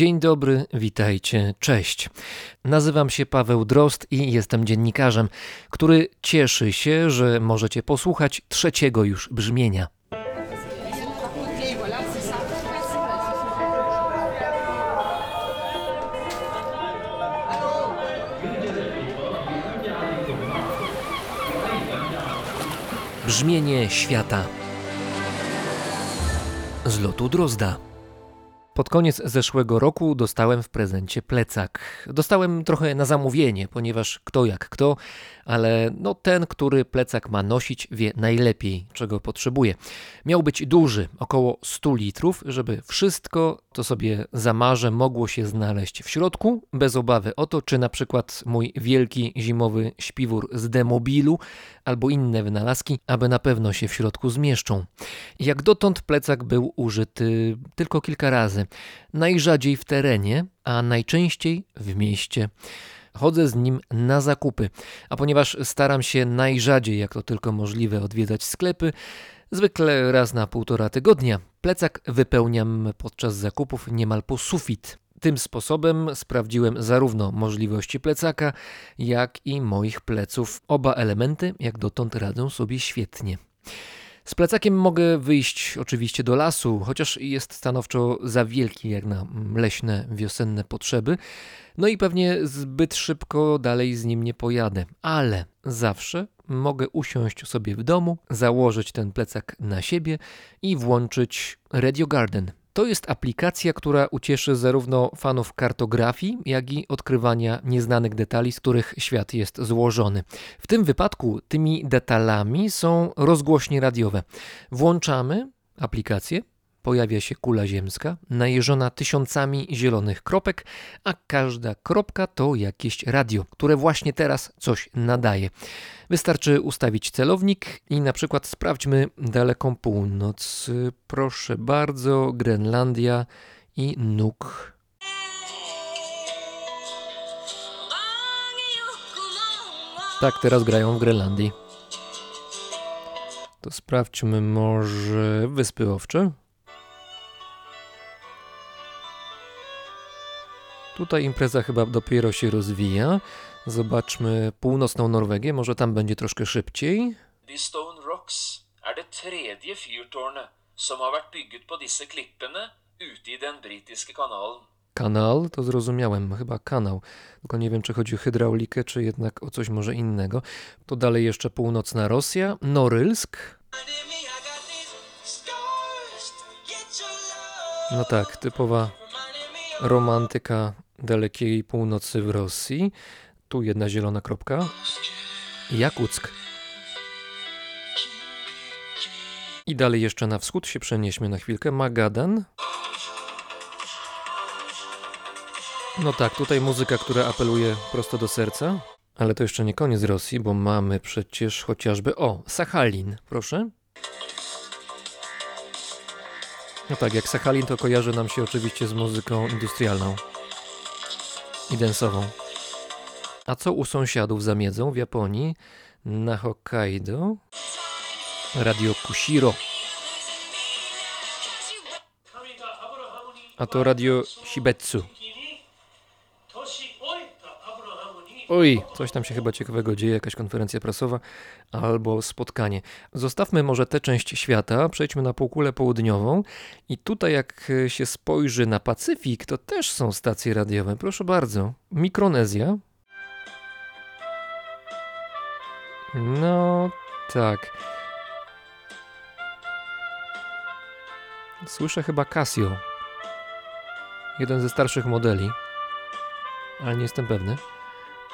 Dzień dobry, witajcie, cześć. Nazywam się Paweł Drost i jestem dziennikarzem, który cieszy się, że możecie posłuchać trzeciego już brzmienia. Brzmienie świata z lotu Drozda. Pod koniec zeszłego roku dostałem w prezencie plecak. Dostałem trochę na zamówienie, ponieważ kto jak kto, ale no ten, który plecak ma nosić, wie najlepiej, czego potrzebuje. Miał być duży, około 100 litrów, żeby wszystko, co sobie zamarzę, mogło się znaleźć w środku, bez obawy o to, czy na przykład mój wielki zimowy śpiwór z demobilu albo inne wynalazki, aby na pewno się w środku zmieszczą. Jak dotąd plecak był użyty tylko kilka razy, najrzadziej w terenie, a najczęściej w mieście. Chodzę z nim na zakupy, a ponieważ staram się najrzadziej, jak to tylko możliwe, odwiedzać sklepy, zwykle raz na półtora tygodnia, plecak wypełniam podczas zakupów niemal po sufit. Tym sposobem sprawdziłem zarówno możliwości plecaka, jak i moich pleców. Oba elementy, jak dotąd, radzą sobie świetnie. Z plecakiem mogę wyjść oczywiście do lasu, chociaż jest stanowczo za wielki jak na leśne wiosenne potrzeby. No i pewnie zbyt szybko dalej z nim nie pojadę, ale zawsze mogę usiąść sobie w domu, założyć ten plecak na siebie i włączyć Radio Garden. To jest aplikacja, która ucieszy zarówno fanów kartografii, jak i odkrywania nieznanych detali, z których świat jest złożony. W tym wypadku tymi detalami są rozgłośnie radiowe. Włączamy aplikację, pojawia się kula ziemska, najeżona tysiącami zielonych kropek, a każda kropka to jakieś radio, które właśnie teraz coś nadaje. Wystarczy ustawić celownik i na przykład sprawdźmy daleką północ. Proszę bardzo, Grenlandia i Nuk. Tak, teraz grają w Grenlandii. To sprawdźmy może Wyspy Owcze. Tutaj impreza chyba dopiero się rozwija. Zobaczmy północną Norwegię, może tam będzie troszkę szybciej. De Stone Rocks er det tredje fyrtårnet som har vært bygget på disse klippene ute i den britiske kanalen. Kanal to zrozumiałem, chyba kanał. Tylko nie wiem, czy chodzi o hydraulikę, czy jednak o coś może innego. To dalej jeszcze północna Rosja, Norylsk. No tak, typowa romantyka dalekiej północy w Rosji. Tu jedna zielona kropka. Jakuck. I dalej jeszcze na wschód się przenieśmy na chwilkę. Magadan. No tak, tutaj muzyka, która apeluje prosto do serca. Ale to jeszcze nie koniec Rosji, bo mamy przecież chociażby. O, Sachalin, proszę. No tak, jak Sachalin to kojarzy nam się oczywiście z muzyką industrialną i densową. A co u sąsiadów za miedzą w Japonii? Na Hokkaido? Radio Kushiro. A to radio Shibetsu. Oj, coś tam się chyba ciekawego dzieje, jakaś konferencja prasowa albo spotkanie. Zostawmy może tę część świata, przejdźmy na półkulę południową i tutaj jak się spojrzy na Pacyfik, to też są stacje radiowe. Proszę bardzo. Mikronezja. No tak. Słyszę chyba Casio. Jeden ze starszych modeli, ale nie jestem pewny.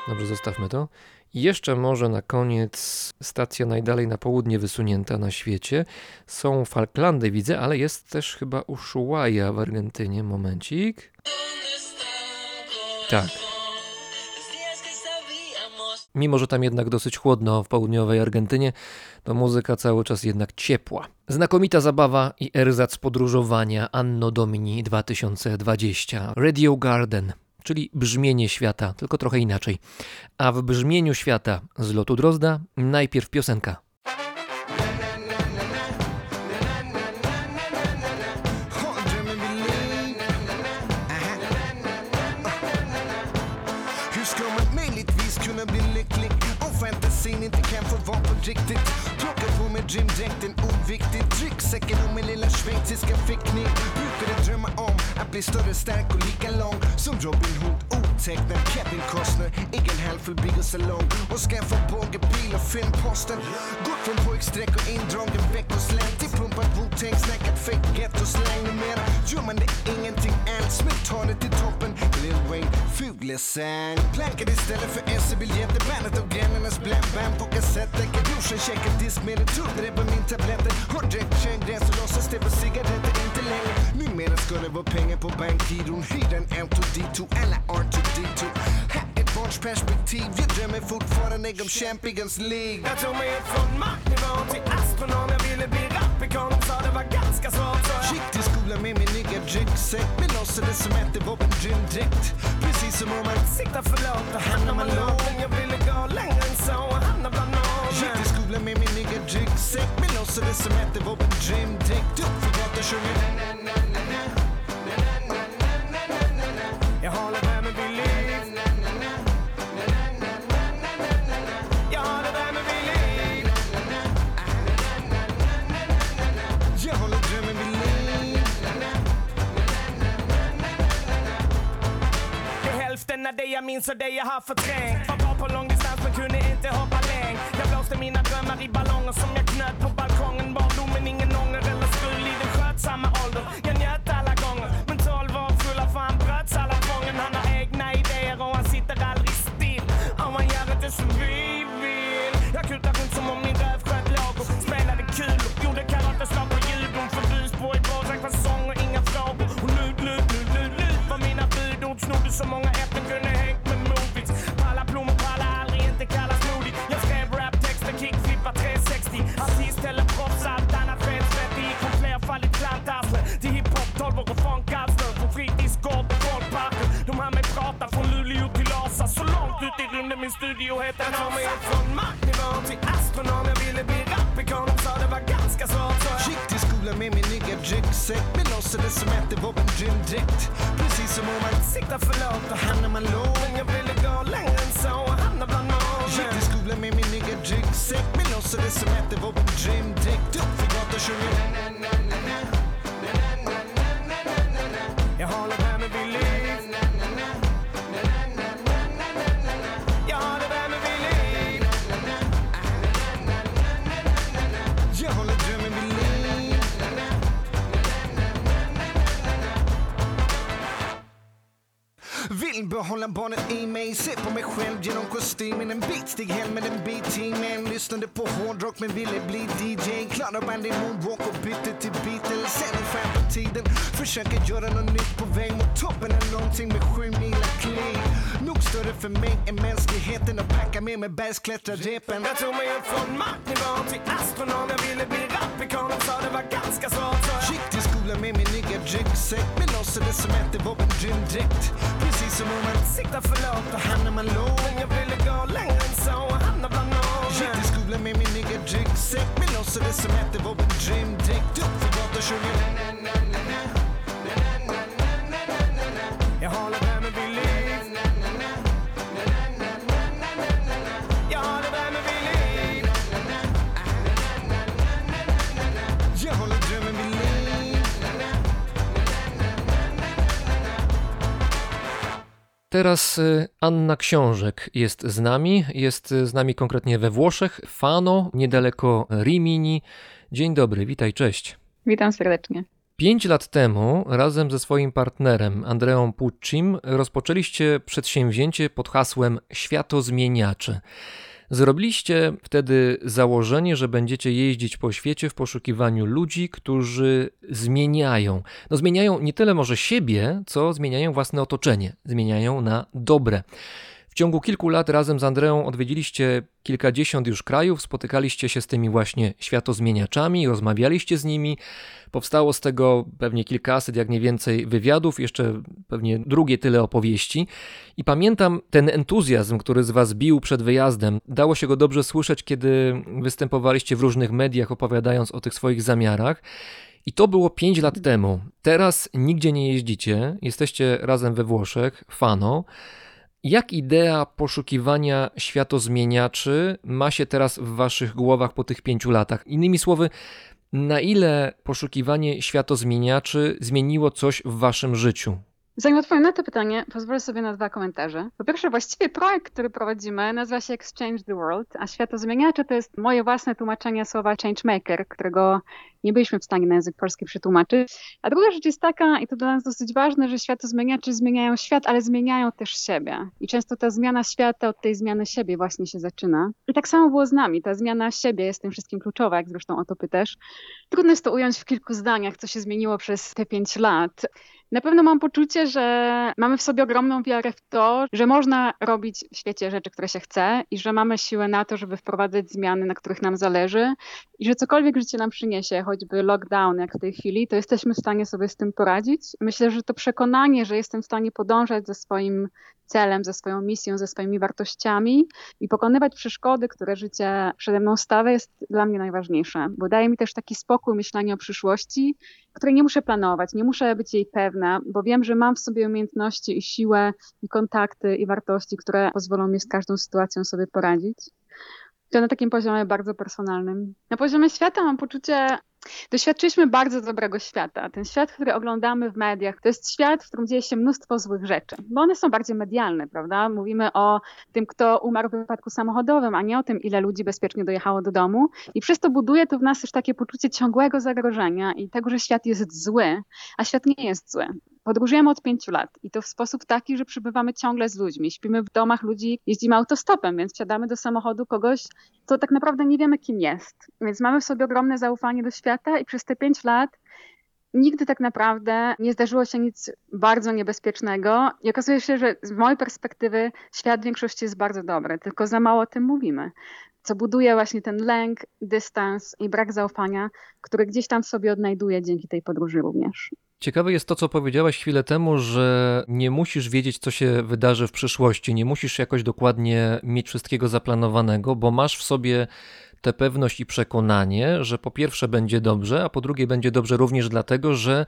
Dobrze, zostawmy to. I jeszcze może na koniec stacja najdalej na południe wysunięta na świecie. Są Falklandy, widzę, ale jest też chyba Ushuaia w Argentynie. Momencik. Tak. Mimo, że tam jednak dosyć chłodno w południowej Argentynie, to muzyka cały czas jednak ciepła. Znakomita zabawa i erzac podróżowania Anno Domini 2020. Radio Garden czyli brzmienie świata, tylko trochę inaczej. A w brzmieniu świata z lotu Drozda najpierw piosenka. Ryggsäcken och min lilla schweiziska. Brukade drömma om att bli större, stark och lika lång som Robin Hood. Otecknad Kevin Costner, egen halvfull salong Och skaffa bågebil och filmposten. Gått från pojkstreck och indragen veckosläng till pumpad Wu-Tang, snackat fake ghetto-slang. Numera gör man det ingenting alls, men tar det till toppen. Lil Wayne, Fuglesang. Plankad istället för SE-biljetter, bandet och grannarnas blandband på kassetter. Lägger brorsan checkar diskmedel, tuddare på min tabletter. Har dräckt kärngräs och låtsas det på cigaretter, inte längre. Numera ska det vara pengar på bankgiron. Hyr en Auto-D2 eller R2D2. Här är barns perspektiv, jag drömmer fortfarande om Champions League. Jag tog mig upp från marknivå till astronom. Jag ville bli rapikon, sa det var ganska svårt så jag Gick till skolan med min nya ryggsäck Men låtsades som att det var en rymddräkt Precis som om man siktar för lågt och hamnar man lågt Men jag ville gå längre än så och hamna bland Gick normen till skolan med min nya ryggsäck Men låtsades som att det var en rymddräkt Upp för gatan sjunger na na na na na Na, Jag håller med med Billy Jag håller med Jag håller drömmen vid liv Det är hälften av det jag minns och det jag har förträngt. Var bra på långdistans men kunde inte hoppa längd Jag blåste mina drömmar i ballonger som jag knöt på balkongen. Säck med låtsades som att det var en rymddräkt Precis som om man siktar för lågt och hamnar man lågt Men jag ville gå längre än så och hamna bland Gick till skolan med min nya ryggsäck med låtsades som att det var en rymddräkt Upp för gatan sjunger. Barnet i mig Se på mig själv genom kostymen En bit Stig Helmer, en bit T-Man Lyssnade på hårdrock men ville bli DJ Klarade band i moonwalk och bytte till Beatles. Sen en fan på tiden Försöker göra något nytt på väg mot toppen Är någonting med sju mila kliv Nog större för mig än mänskligheten Och packa med mig bergsklättrarrepen Jag tog mig upp från marknivå till astronom. Jag ville bli rapikon, de sa det var ganska svårt så jag. Gick till skolan med min nya ryggsäck Men låtsades som att det var en rymddräkt som om man siktar förlåt och han är man låg Jag ville gå längre än så. Och hamna bland någon Gick till skolan med min nya ryggsäck. Med lossare som hette vår bedrymd Drick upp för gott och sjung Teraz y, Anna Książek jest z nami. Jest y, z nami konkretnie we Włoszech, Fano, niedaleko Rimini. Dzień dobry, witaj, cześć. Witam serdecznie. Pięć lat temu razem ze swoim partnerem Andreą Puccim rozpoczęliście przedsięwzięcie pod hasłem Światozmieniacze. Zrobiliście wtedy założenie, że będziecie jeździć po świecie w poszukiwaniu ludzi, którzy zmieniają. No zmieniają nie tyle może siebie, co zmieniają własne otoczenie, zmieniają na dobre. Ciągu kilku lat razem z Andreą odwiedziliście kilkadziesiąt już krajów, spotykaliście się z tymi właśnie światozmieniaczami, rozmawialiście z nimi. Powstało z tego pewnie kilkaset, jak nie więcej, wywiadów, jeszcze pewnie drugie tyle opowieści. I pamiętam ten entuzjazm, który z Was bił przed wyjazdem. Dało się go dobrze słyszeć, kiedy występowaliście w różnych mediach, opowiadając o tych swoich zamiarach. I to było 5 lat temu. Teraz nigdzie nie jeździcie, jesteście razem we Włoszech, Fano. Jak idea poszukiwania światozmieniaczy ma się teraz w waszych głowach po tych pięciu latach? Innymi słowy, na ile poszukiwanie światozmieniaczy zmieniło coś w waszym życiu? Zanim odpowiem na to pytanie, pozwolę sobie na dwa komentarze. Po pierwsze, właściwie projekt, który prowadzimy, nazywa się Exchange the World, a światozmieniacze to jest moje własne tłumaczenie słowa changemaker, którego nie byliśmy w stanie na język polski przetłumaczyć. A druga rzecz jest taka, i to dla nas dosyć ważne, że światozmieniacze zmieniają świat, ale zmieniają też siebie. I często ta zmiana świata od tej zmiany siebie właśnie się zaczyna. I tak samo było z nami. Ta zmiana siebie jest tym wszystkim kluczowa, jak zresztą o to pytasz. Trudno jest to ująć w kilku zdaniach, co się zmieniło przez te pięć lat. Na pewno mam poczucie, że mamy w sobie ogromną wiarę w to, że można robić w świecie rzeczy, które się chce i że mamy siłę na to, żeby wprowadzać zmiany, na których nam zależy i że cokolwiek życie nam przyniesie, choćby lockdown jak w tej chwili, to jesteśmy w stanie sobie z tym poradzić. Myślę, że to przekonanie, że jestem w stanie podążać ze swoim celem, ze swoją misją, ze swoimi wartościami i pokonywać przeszkody, które życie przede mną stawia, jest dla mnie najważniejsze, bo daje mi też taki spokój myślenia o przyszłości, której nie muszę planować, nie muszę być jej pewna, bo wiem, że mam w sobie umiejętności i siłę, i kontakty, i wartości, które pozwolą mi z każdą sytuacją sobie poradzić. To na takim poziomie bardzo personalnym. Na poziomie świata mam poczucie, Doświadczyliśmy bardzo dobrego świata. Ten świat, który oglądamy w mediach, to jest świat, w którym dzieje się mnóstwo złych rzeczy, bo one są bardziej medialne, prawda? Mówimy o tym, kto umarł w wypadku samochodowym, a nie o tym, ile ludzi bezpiecznie dojechało do domu. I przez to buduje to w nas też takie poczucie ciągłego zagrożenia i tego, że świat jest zły, a świat nie jest zły. Podróżujemy od pięciu lat i to w sposób taki, że przybywamy ciągle z ludźmi. Śpimy w domach ludzi, jeździmy autostopem, więc wsiadamy do samochodu kogoś, co tak naprawdę nie wiemy, kim jest. Więc mamy w sobie ogromne zaufanie do świata i przez te pięć lat nigdy tak naprawdę nie zdarzyło się nic bardzo niebezpiecznego. I okazuje się, że z mojej perspektywy świat w większości jest bardzo dobry, tylko za mało o tym mówimy. Co buduje właśnie ten lęk, dystans i brak zaufania, który gdzieś tam sobie odnajduje dzięki tej podróży również. Ciekawe jest to, co powiedziałaś chwilę temu, że nie musisz wiedzieć, co się wydarzy w przyszłości, nie musisz jakoś dokładnie mieć wszystkiego zaplanowanego, bo masz w sobie tę pewność i przekonanie, że po pierwsze będzie dobrze, a po drugie będzie dobrze również dlatego, że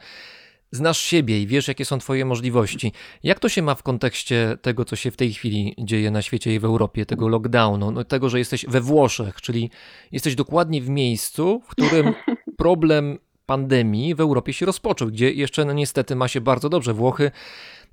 znasz siebie i wiesz, jakie są Twoje możliwości. Jak to się ma w kontekście tego, co się w tej chwili dzieje na świecie i w Europie, tego lockdownu, no, tego, że jesteś we Włoszech, czyli jesteś dokładnie w miejscu, w którym problem pandemii w Europie się rozpoczął, gdzie jeszcze no niestety ma się bardzo dobrze. Włochy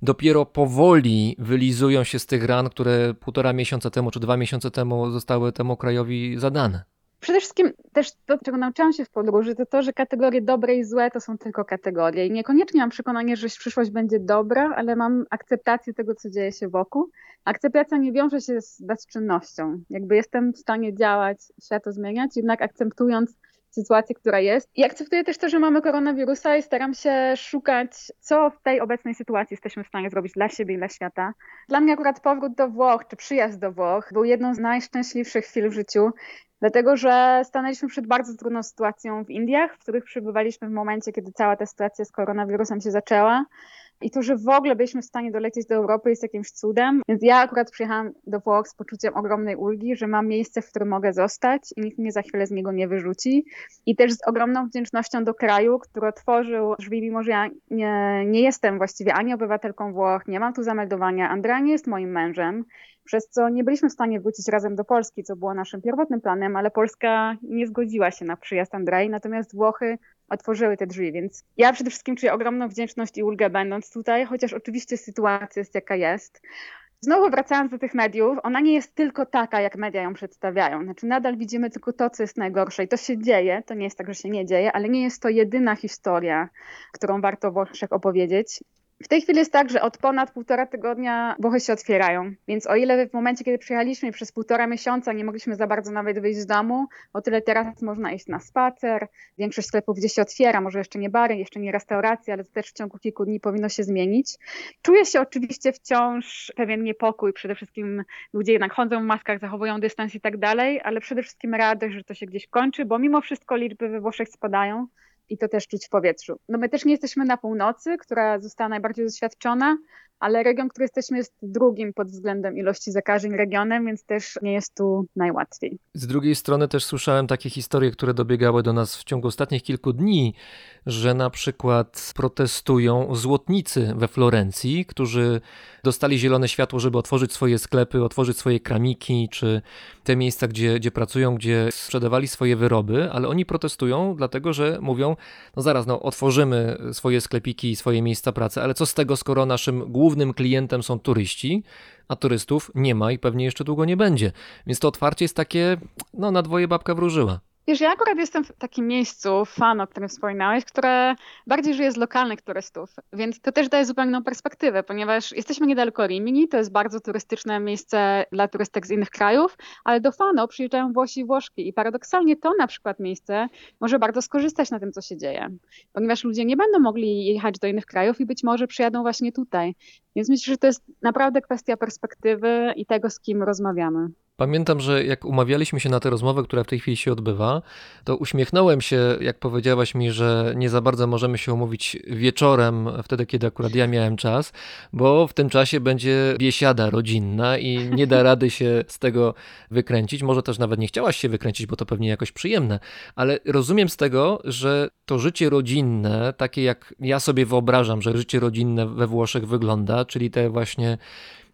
dopiero powoli wylizują się z tych ran, które półtora miesiąca temu czy dwa miesiące temu zostały temu krajowi zadane. Przede wszystkim też to, czego nauczyłam się w podróży, to to, że kategorie dobre i złe to są tylko kategorie. I niekoniecznie mam przekonanie, że przyszłość będzie dobra, ale mam akceptację tego, co dzieje się wokół. Akceptacja nie wiąże się z bezczynnością. Jakby jestem w stanie działać, świat zmieniać, jednak akceptując sytuację, która jest. I akceptuję też to, że mamy koronawirusa i staram się szukać, co w tej obecnej sytuacji jesteśmy w stanie zrobić dla siebie i dla świata. Dla mnie akurat powrót do Włoch, czy przyjazd do Włoch był jedną z najszczęśliwszych chwil w życiu, dlatego że stanęliśmy przed bardzo trudną sytuacją w Indiach, w których przebywaliśmy w momencie, kiedy cała ta sytuacja z koronawirusem się zaczęła. I to, że w ogóle byliśmy w stanie dolecieć do Europy jest jakimś cudem. Więc ja akurat przyjechałam do Włoch z poczuciem ogromnej ulgi, że mam miejsce, w którym mogę zostać i nikt mnie za chwilę z niego nie wyrzuci. I też z ogromną wdzięcznością do kraju, który otworzył drzwi, mimo że ja nie, nie jestem właściwie ani obywatelką Włoch, nie mam tu zameldowania. Andrea nie jest moim mężem przez co nie byliśmy w stanie wrócić razem do Polski, co było naszym pierwotnym planem, ale Polska nie zgodziła się na przyjazd Andrei, natomiast Włochy otworzyły te drzwi, więc ja przede wszystkim czuję ogromną wdzięczność i ulgę będąc tutaj, chociaż oczywiście sytuacja jest jaka jest. Znowu wracając do tych mediów, ona nie jest tylko taka, jak media ją przedstawiają. Znaczy nadal widzimy tylko to, co jest najgorsze i to się dzieje, to nie jest tak, że się nie dzieje, ale nie jest to jedyna historia, którą warto Włoszech opowiedzieć. W tej chwili jest tak, że od ponad półtora tygodnia Włochy się otwierają, więc o ile w momencie, kiedy przyjechaliśmy przez półtora miesiąca nie mogliśmy za bardzo nawet wyjść z domu, o tyle teraz można iść na spacer, większość sklepów gdzieś się otwiera, może jeszcze nie bary, jeszcze nie restauracje, ale to też w ciągu kilku dni powinno się zmienić. Czuję się oczywiście wciąż pewien niepokój, przede wszystkim ludzie jednak chodzą w maskach, zachowują dystans i tak dalej, ale przede wszystkim radość, że to się gdzieś kończy, bo mimo wszystko liczby we Włoszech spadają, i to też czuć w powietrzu. No my też nie jesteśmy na północy, która została najbardziej doświadczona, ale region, który jesteśmy, jest drugim pod względem ilości zakażeń regionem, więc też nie jest tu najłatwiej. Z drugiej strony też słyszałem takie historie, które dobiegały do nas w ciągu ostatnich kilku dni, że na przykład protestują złotnicy we Florencji, którzy dostali zielone światło, żeby otworzyć swoje sklepy, otworzyć swoje kramiki, czy te miejsca, gdzie, gdzie pracują, gdzie sprzedawali swoje wyroby, ale oni protestują dlatego, że mówią, no zaraz, no otworzymy swoje sklepiki swoje miejsca pracy, ale co z tego, skoro naszym głównym klientem są turyści, a turystów nie ma i pewnie jeszcze długo nie będzie. Więc to otwarcie jest takie, no na dwoje babka wróżyła. Wiesz, ja akurat jestem w takim miejscu, fan, o którym wspominałeś, które bardziej żyje z lokalnych turystów, więc to też daje zupełną perspektywę, ponieważ jesteśmy niedaleko Rimini, to jest bardzo turystyczne miejsce dla turystek z innych krajów, ale do Fano przyjeżdżają Włosi i Włoszki i paradoksalnie to na przykład miejsce może bardzo skorzystać na tym, co się dzieje, ponieważ ludzie nie będą mogli jechać do innych krajów i być może przyjadą właśnie tutaj. Więc myślę, że to jest naprawdę kwestia perspektywy i tego, z kim rozmawiamy. Pamiętam, że jak umawialiśmy się na tę rozmowę, która w tej chwili się odbywa, to uśmiechnąłem się, jak powiedziałaś mi, że nie za bardzo możemy się umówić wieczorem, wtedy kiedy akurat ja miałem czas, bo w tym czasie będzie biesiada rodzinna i nie da rady się z tego wykręcić. Może też nawet nie chciałaś się wykręcić, bo to pewnie jakoś przyjemne, ale rozumiem z tego, że to życie rodzinne, takie jak ja sobie wyobrażam, że życie rodzinne we Włoszech wygląda, czyli te właśnie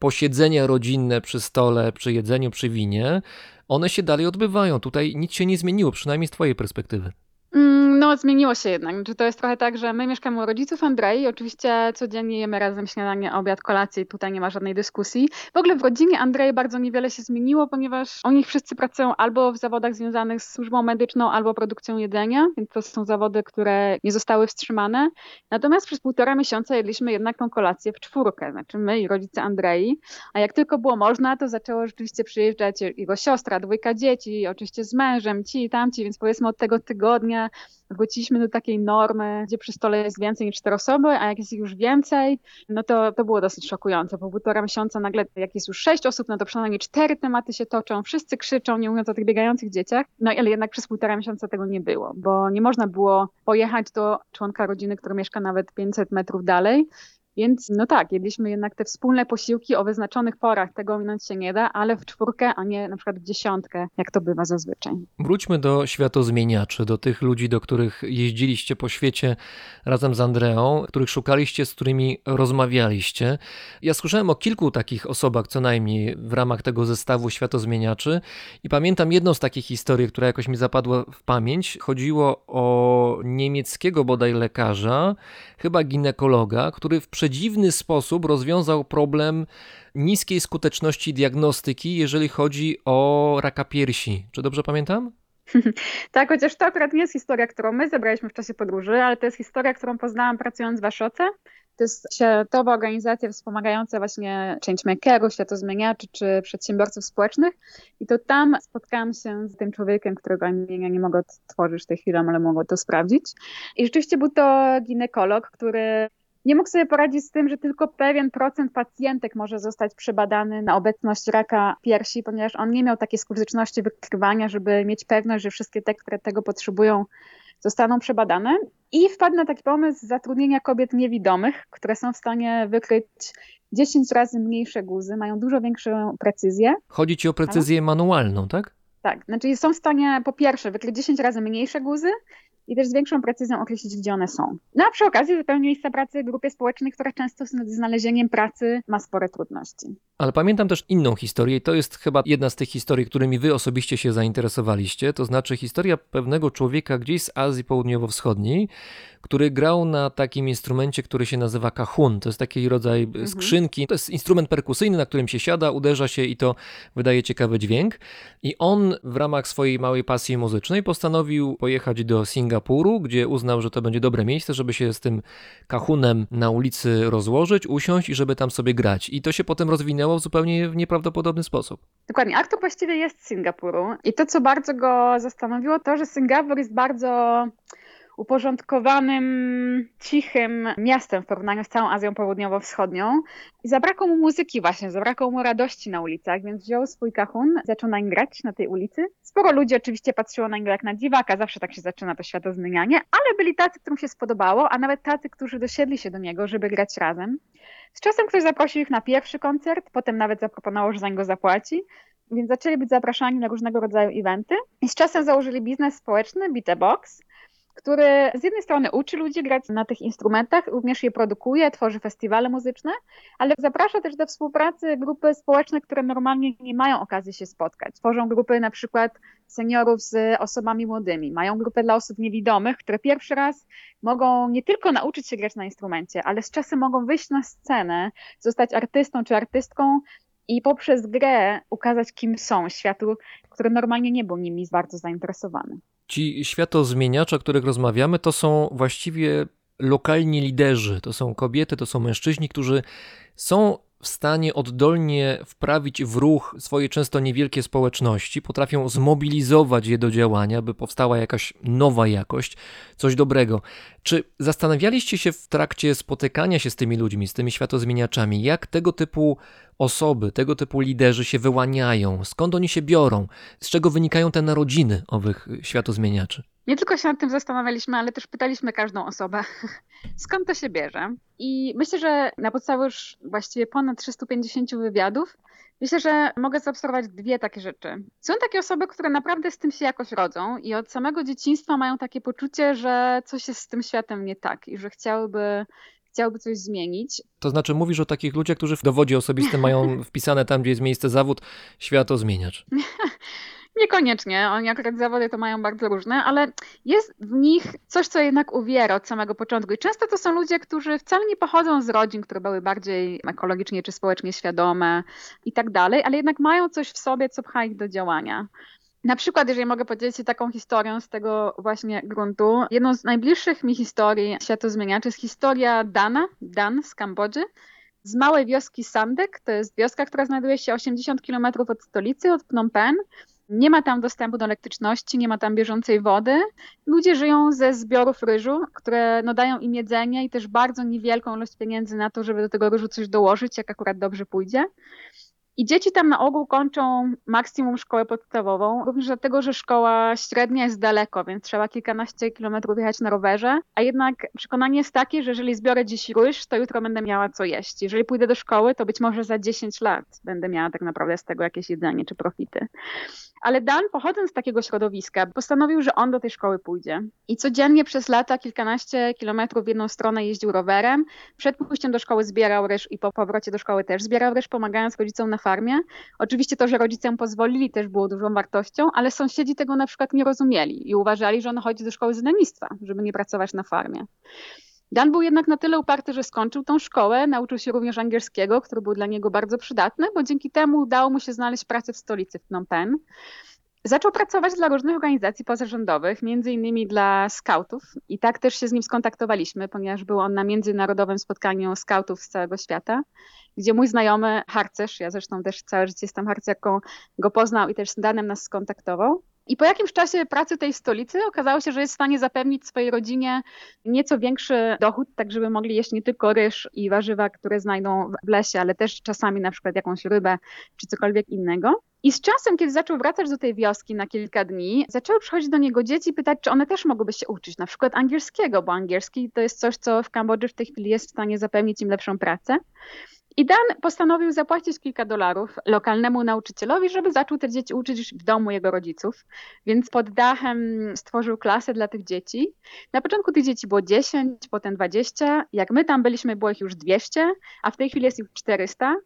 posiedzenia rodzinne przy stole, przy jedzeniu, przy winie, one się dalej odbywają. Tutaj nic się nie zmieniło, przynajmniej z Twojej perspektywy. Mm, no, zmieniło się jednak. Czy to jest trochę tak, że my mieszkamy u rodziców Andrei, oczywiście codziennie jemy razem śniadanie, obiad, kolację i tutaj nie ma żadnej dyskusji. W ogóle w rodzinie Andrei bardzo niewiele się zmieniło, ponieważ oni wszyscy pracują albo w zawodach związanych z służbą medyczną, albo produkcją jedzenia, więc to są zawody, które nie zostały wstrzymane. Natomiast przez półtora miesiąca jedliśmy jednak tą kolację w czwórkę, znaczy my i rodzice Andrei, a jak tylko było można, to zaczęło rzeczywiście przyjeżdżać jego siostra, dwójka dzieci, oczywiście z mężem, ci i tamci, więc powiedzmy od tego tygodnia wróciliśmy do takiej normy, gdzie przy stole jest więcej niż cztery osoby, a jak jest już więcej, no to, to było dosyć szokujące. Po półtora miesiąca nagle, jak jest już sześć osób, no to przynajmniej cztery tematy się toczą, wszyscy krzyczą, nie mówiąc o tych biegających dzieciach, no ale jednak przez półtora miesiąca tego nie było, bo nie można było pojechać do członka rodziny, który mieszka nawet 500 metrów dalej więc no tak, jedliśmy jednak te wspólne posiłki o wyznaczonych porach. Tego minąć się nie da, ale w czwórkę, a nie na przykład w dziesiątkę, jak to bywa zazwyczaj. Wróćmy do światozmieniaczy, do tych ludzi, do których jeździliście po świecie razem z Andreą, których szukaliście, z którymi rozmawialiście. Ja słyszałem o kilku takich osobach, co najmniej w ramach tego zestawu światozmieniaczy i pamiętam jedną z takich historii, która jakoś mi zapadła w pamięć. Chodziło o niemieckiego bodaj lekarza, chyba ginekologa, który w przedziwny sposób rozwiązał problem niskiej skuteczności diagnostyki, jeżeli chodzi o raka piersi. Czy dobrze pamiętam? tak, chociaż to akurat nie jest historia, którą my zebraliśmy w czasie podróży, ale to jest historia, którą poznałam pracując w Aszoce. To jest światowa organizacja wspomagająca właśnie changemakerów, światozmieniaczy czy przedsiębiorców społecznych. I to tam spotkałam się z tym człowiekiem, którego imienia nie mogę odtworzyć w tej chwili, ale mogę to sprawdzić. I rzeczywiście był to ginekolog, który nie mógł sobie poradzić z tym, że tylko pewien procent pacjentek może zostać przebadany na obecność raka piersi, ponieważ on nie miał takiej skuteczności wykrywania, żeby mieć pewność, że wszystkie te, które tego potrzebują, zostaną przebadane. I wpadł na taki pomysł zatrudnienia kobiet niewidomych, które są w stanie wykryć 10 razy mniejsze guzy, mają dużo większą precyzję. Chodzi ci o precyzję manualną, tak? Tak, znaczy są w stanie po pierwsze wykryć 10 razy mniejsze guzy i też z większą precyzją określić, gdzie one są. No a przy okazji zapewni miejsce pracy grupie społecznej, która często z znalezieniem pracy ma spore trudności. Ale pamiętam też inną historię i to jest chyba jedna z tych historii, którymi wy osobiście się zainteresowaliście, to znaczy historia pewnego człowieka gdzieś z Azji Południowo-Wschodniej, który grał na takim instrumencie, który się nazywa kahun. To jest taki rodzaj mhm. skrzynki. To jest instrument perkusyjny, na którym się siada, uderza się i to wydaje ciekawy dźwięk. I on w ramach swojej małej pasji muzycznej postanowił pojechać do Singapuru, gdzie uznał, że to będzie dobre miejsce, żeby się z tym kahunem na ulicy rozłożyć, usiąść i żeby tam sobie grać. I to się potem rozwinęło w zupełnie nieprawdopodobny sposób. Dokładnie. Aktor właściwie jest z Singapuru. I to, co bardzo go zastanowiło, to, że Singapur jest bardzo uporządkowanym, cichym miastem w porównaniu z całą Azją Południowo-Wschodnią. I zabrakło mu muzyki właśnie, zabrakło mu radości na ulicach, więc wziął swój kahun, zaczął nań grać na tej ulicy. Sporo ludzi oczywiście patrzyło na niego jak na dziwaka, zawsze tak się zaczyna to światozmienianie, ale byli tacy, którym się spodobało, a nawet tacy, którzy dosiedli się do niego, żeby grać razem. Z czasem ktoś zaprosił ich na pierwszy koncert, potem nawet zaproponował, że za niego zapłaci, więc zaczęli być zapraszani na różnego rodzaju eventy i z czasem założyli biznes społeczny Beat the Box, który z jednej strony uczy ludzi grać na tych instrumentach, również je produkuje, tworzy festiwale muzyczne, ale zaprasza też do współpracy grupy społeczne, które normalnie nie mają okazji się spotkać. Tworzą grupy na przykład seniorów z osobami młodymi, mają grupę dla osób niewidomych, które pierwszy raz mogą nie tylko nauczyć się grać na instrumencie, ale z czasem mogą wyjść na scenę, zostać artystą czy artystką i poprzez grę ukazać, kim są światu, który normalnie nie był nimi bardzo zainteresowany. Ci światozmieniacze, o których rozmawiamy, to są właściwie lokalni liderzy. To są kobiety, to są mężczyźni, którzy są w stanie oddolnie wprawić w ruch swoje często niewielkie społeczności, potrafią zmobilizować je do działania, by powstała jakaś nowa jakość, coś dobrego. Czy zastanawialiście się w trakcie spotykania się z tymi ludźmi, z tymi światozmieniaczami, jak tego typu osoby, tego typu liderzy się wyłaniają, skąd oni się biorą, z czego wynikają te narodziny owych światozmieniaczy? Nie tylko się nad tym zastanawialiśmy, ale też pytaliśmy każdą osobę, skąd to się bierze. I myślę, że na podstawie już właściwie ponad 350 wywiadów, myślę, że mogę zaobserwować dwie takie rzeczy. Są takie osoby, które naprawdę z tym się jakoś rodzą i od samego dzieciństwa mają takie poczucie, że coś jest z tym światem nie tak i że chciałyby chciałby coś zmienić. To znaczy mówisz o takich ludziach, którzy w dowodzie osobistym mają wpisane tam, gdzie jest miejsce zawód, światozmieniacz. Niekoniecznie, oni akurat zawody to mają bardzo różne, ale jest w nich coś, co jednak uwiera od samego początku. I często to są ludzie, którzy wcale nie pochodzą z rodzin, które były bardziej ekologicznie czy społecznie świadome i tak dalej, ale jednak mają coś w sobie, co pcha ich do działania. Na przykład, jeżeli mogę podzielić się taką historią z tego właśnie gruntu, jedną z najbliższych mi historii światozmieniaczy jest historia Dana, Dan z Kambodży, z małej wioski Sandek. To jest wioska, która znajduje się 80 km od stolicy, od Phnom Penh. Nie ma tam dostępu do elektryczności, nie ma tam bieżącej wody. Ludzie żyją ze zbiorów ryżu, które no, dają im jedzenie i też bardzo niewielką ilość pieniędzy na to, żeby do tego ryżu coś dołożyć, jak akurat dobrze pójdzie. I dzieci tam na ogół kończą maksimum szkołę podstawową, również dlatego, że szkoła średnia jest daleko, więc trzeba kilkanaście kilometrów jechać na rowerze. A jednak przekonanie jest takie, że jeżeli zbiorę dziś ryż, to jutro będę miała co jeść. Jeżeli pójdę do szkoły, to być może za 10 lat będę miała tak naprawdę z tego jakieś jedzenie czy profity. Ale Dan, pochodząc z takiego środowiska, postanowił, że on do tej szkoły pójdzie. I codziennie przez lata kilkanaście kilometrów w jedną stronę jeździł rowerem. Przed pójściem do szkoły zbierał ryż i po powrocie do szkoły też zbierał ryż, pomagając rodzicom na farmie. Oczywiście to, że rodzicom pozwolili też było dużą wartością, ale sąsiedzi tego na przykład nie rozumieli i uważali, że on chodzi do szkoły z lenistwa, żeby nie pracować na farmie. Dan był jednak na tyle uparty, że skończył tą szkołę, nauczył się również angielskiego, który był dla niego bardzo przydatny, bo dzięki temu udało mu się znaleźć pracę w stolicy w Phnom Penh. Zaczął pracować dla różnych organizacji pozarządowych, między innymi dla skautów i tak też się z nim skontaktowaliśmy, ponieważ był on na międzynarodowym spotkaniu skautów z całego świata, gdzie mój znajomy harcerz, ja zresztą też całe życie jestem harcerką, go poznał i też z Danem nas skontaktował. I po jakimś czasie pracy tej stolicy okazało się, że jest w stanie zapewnić swojej rodzinie nieco większy dochód, tak żeby mogli jeść nie tylko ryż i warzywa, które znajdą w lesie, ale też czasami na przykład jakąś rybę czy cokolwiek innego. I z czasem, kiedy zaczął wracać do tej wioski na kilka dni, zaczęły przychodzić do niego dzieci i pytać, czy one też mogłyby się uczyć, na przykład angielskiego, bo angielski to jest coś, co w Kambodży w tej chwili jest w stanie zapewnić im lepszą pracę. I Dan postanowił zapłacić kilka dolarów lokalnemu nauczycielowi, żeby zaczął te dzieci uczyć w domu jego rodziców. Więc pod dachem stworzył klasę dla tych dzieci. Na początku tych dzieci było 10, potem 20. Jak my tam byliśmy, było ich już 200, a w tej chwili jest ich 400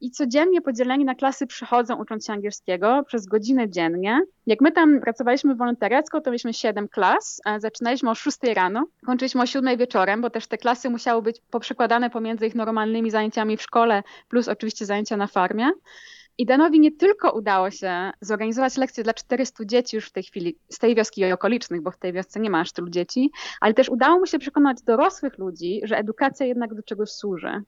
i codziennie podzieleni na klasy przychodzą ucząc się angielskiego przez godzinę dziennie. Jak my tam pracowaliśmy wolontariacko, to mieliśmy 7 klas. Zaczynaliśmy o 6 rano, kończyliśmy o 7 wieczorem, bo też te klasy musiały być poprzekładane pomiędzy ich normalnymi zajęciami w szkole, plus oczywiście zajęcia na farmie. I Danowi nie tylko udało się zorganizować lekcje dla 400 dzieci już w tej chwili z tej wioski i okolicznych, bo w tej wiosce nie ma aż tylu dzieci, ale też udało mu się przekonać dorosłych ludzi, że edukacja jednak do czegoś służy.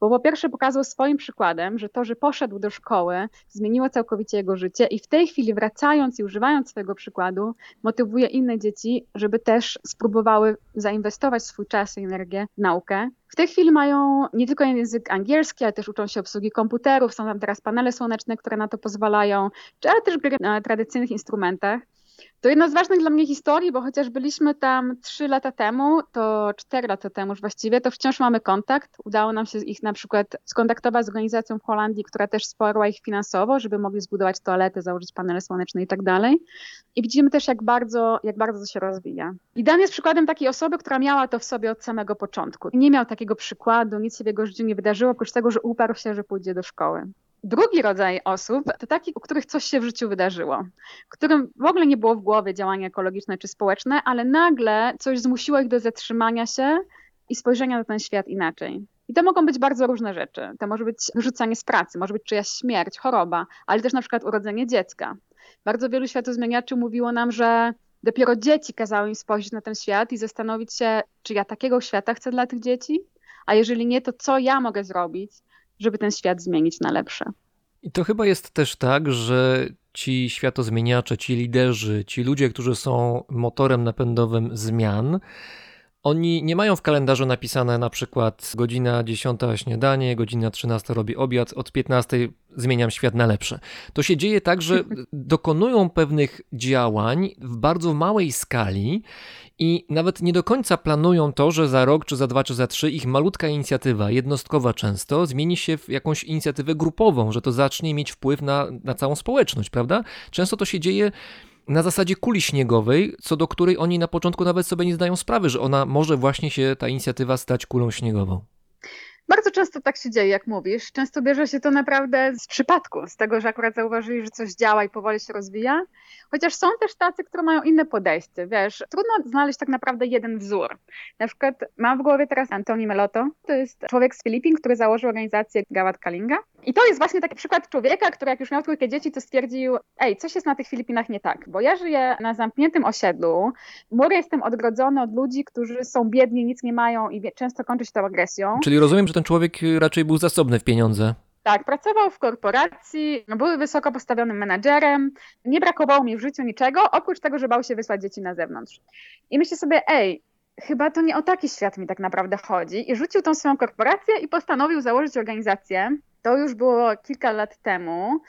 Bo po pierwsze pokazał swoim przykładem, że to, że poszedł do szkoły, zmieniło całkowicie jego życie i w tej chwili wracając i używając swojego przykładu, motywuje inne dzieci, żeby też spróbowały zainwestować swój czas i energię w naukę. W tej chwili mają nie tylko język angielski, ale też uczą się obsługi komputerów, są tam teraz panele słoneczne, które na to pozwalają, ale też gry na tradycyjnych instrumentach. To jedna z ważnych dla mnie historii, bo chociaż byliśmy tam trzy lata temu, to cztery lata temu już właściwie, to wciąż mamy kontakt. Udało nam się ich na przykład skontaktować z organizacją w Holandii, która też wsparła ich finansowo, żeby mogli zbudować toalety, założyć panele słoneczne i tak dalej. I widzimy też, jak bardzo, jak bardzo to się rozwija. I Dan jest przykładem takiej osoby, która miała to w sobie od samego początku. Nie miał takiego przykładu, nic się w jego życiu nie wydarzyło, oprócz tego, że uparł się, że pójdzie do szkoły. Drugi rodzaj osób to taki, u których coś się w życiu wydarzyło, którym w ogóle nie było w głowie działania ekologiczne czy społeczne, ale nagle coś zmusiło ich do zatrzymania się i spojrzenia na ten świat inaczej. I to mogą być bardzo różne rzeczy. To może być wyrzucanie z pracy, może być czyjaś śmierć, choroba, ale też na przykład urodzenie dziecka. Bardzo wielu światozmieniaczy mówiło nam, że dopiero dzieci kazały im spojrzeć na ten świat i zastanowić się, czy ja takiego świata chcę dla tych dzieci, a jeżeli nie, to co ja mogę zrobić, żeby ten świat zmienić na lepsze. I to chyba jest też tak, że ci światozmieniacze, ci liderzy, ci ludzie, którzy są motorem napędowym zmian, oni nie mają w kalendarzu napisane na przykład godzina 10 śniadanie, godzina 13 robi obiad, od 15 zmieniam świat na lepsze. To się dzieje tak, że dokonują pewnych działań w bardzo małej skali i nawet nie do końca planują to, że za rok, czy za dwa, czy za trzy ich malutka inicjatywa, jednostkowa często, zmieni się w jakąś inicjatywę grupową, że to zacznie mieć wpływ na, na całą społeczność, prawda? Często to się dzieje na zasadzie kuli śniegowej, co do której oni na początku nawet sobie nie zdają sprawy, że ona może właśnie się ta inicjatywa stać kulą śniegową. Bardzo często tak się dzieje, jak mówisz. Często bierze się to naprawdę z przypadku, z tego, że akurat zauważyli, że coś działa i powoli się rozwija. Chociaż są też tacy, którzy mają inne podejście. Wiesz, trudno znaleźć tak naprawdę jeden wzór. Na przykład mam w głowie teraz Antoni Meloto. To jest człowiek z Filipin, który założył organizację Gawat Kalinga. I to jest właśnie taki przykład człowieka, który jak już miał trójkę dzieci, to stwierdził, ej, coś jest na tych Filipinach nie tak, bo ja żyję na zamkniętym osiedlu, mury jestem odgrodzony od ludzi, którzy są biedni, nic nie mają i często kończy się to agresją. Czyli rozumiem, że ten człowiek raczej był zasobny w pieniądze. Tak, pracował w korporacji, był wysoko postawionym menadżerem, nie brakowało mi w życiu niczego, oprócz tego, że bał się wysłać dzieci na zewnątrz. I myślę sobie, ej, chyba to nie o taki świat mi tak naprawdę chodzi. I rzucił tą swoją korporację i postanowił założyć organizację. To już było kilka lat temu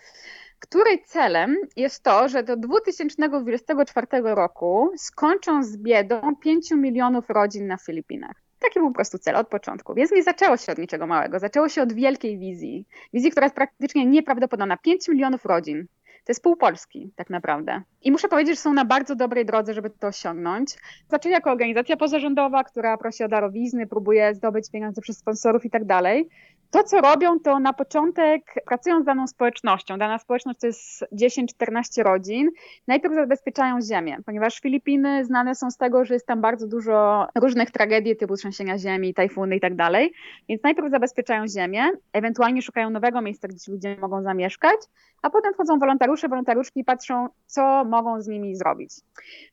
której celem jest to, że do 2024 roku skończą z biedą 5 milionów rodzin na Filipinach. Taki był po prostu cel od początku. Więc nie zaczęło się od niczego małego, zaczęło się od wielkiej wizji. Wizji, która jest praktycznie nieprawdopodobna. 5 milionów rodzin. To jest pół Polski tak naprawdę. I muszę powiedzieć, że są na bardzo dobrej drodze, żeby to osiągnąć. Zaczęli jako organizacja pozarządowa, która prosi o darowizny, próbuje zdobyć pieniądze przez sponsorów i tak dalej. To, co robią, to na początek pracują z daną społecznością. Dana społeczność to jest 10-14 rodzin. Najpierw zabezpieczają ziemię, ponieważ Filipiny znane są z tego, że jest tam bardzo dużo różnych tragedii typu trzęsienia ziemi, tajfuny i tak dalej. Więc najpierw zabezpieczają ziemię, ewentualnie szukają nowego miejsca, gdzie ludzie mogą zamieszkać, a potem wchodzą wolontariusze, wolontariuszki i patrzą, co mogą z nimi zrobić.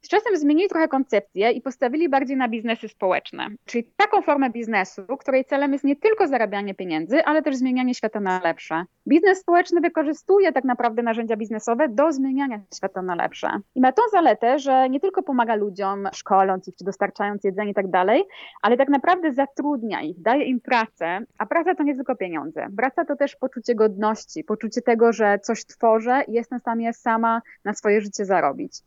Z czasem zmienili trochę koncepcję i postawili bardziej na biznesy społeczne, czyli taką formę biznesu, której celem jest nie tylko zarabianie pieniędzy, ale też zmienianie świata na lepsze. Biznes społeczny wykorzystuje tak naprawdę narzędzia biznesowe do zmieniania świata na lepsze. I ma tą zaletę, że nie tylko pomaga ludziom, szkoląc ich czy dostarczając jedzenie i tak dalej, ale tak naprawdę zatrudnia ich, daje im pracę, a praca to nie tylko pieniądze. Praca to też poczucie godności, poczucie tego, że coś tworzę i jestem w stanie sama na swoje życie zarobić.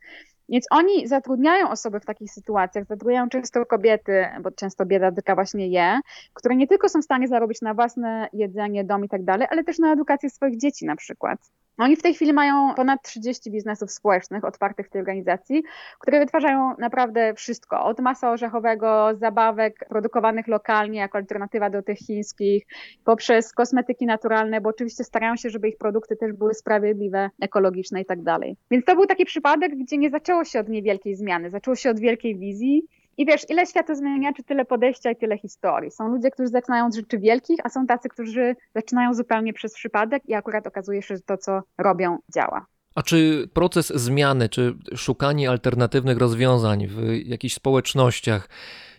Więc oni zatrudniają osoby w takich sytuacjach, zatrudniają często kobiety, bo często bieda taka właśnie je, które nie tylko są w stanie zarobić na własne jedzenie, dom i tak dalej, ale też na edukację swoich dzieci na przykład. Oni w tej chwili mają ponad 30 biznesów społecznych otwartych w tej organizacji, które wytwarzają naprawdę wszystko. Od masa orzechowego, zabawek produkowanych lokalnie jako alternatywa do tych chińskich, poprzez kosmetyki naturalne, bo oczywiście starają się, żeby ich produkty też były sprawiedliwe, ekologiczne i tak dalej. Więc to był taki przypadek, gdzie nie zaczęło się od niewielkiej zmiany, zaczęło się od wielkiej wizji i wiesz, ile świata zmienia, czy tyle podejścia i tyle historii. Są ludzie, którzy zaczynają od rzeczy wielkich, a są tacy, którzy zaczynają zupełnie przez przypadek i akurat okazuje się, że to, co robią, działa. A czy proces zmiany, czy szukanie alternatywnych rozwiązań w jakichś społecznościach,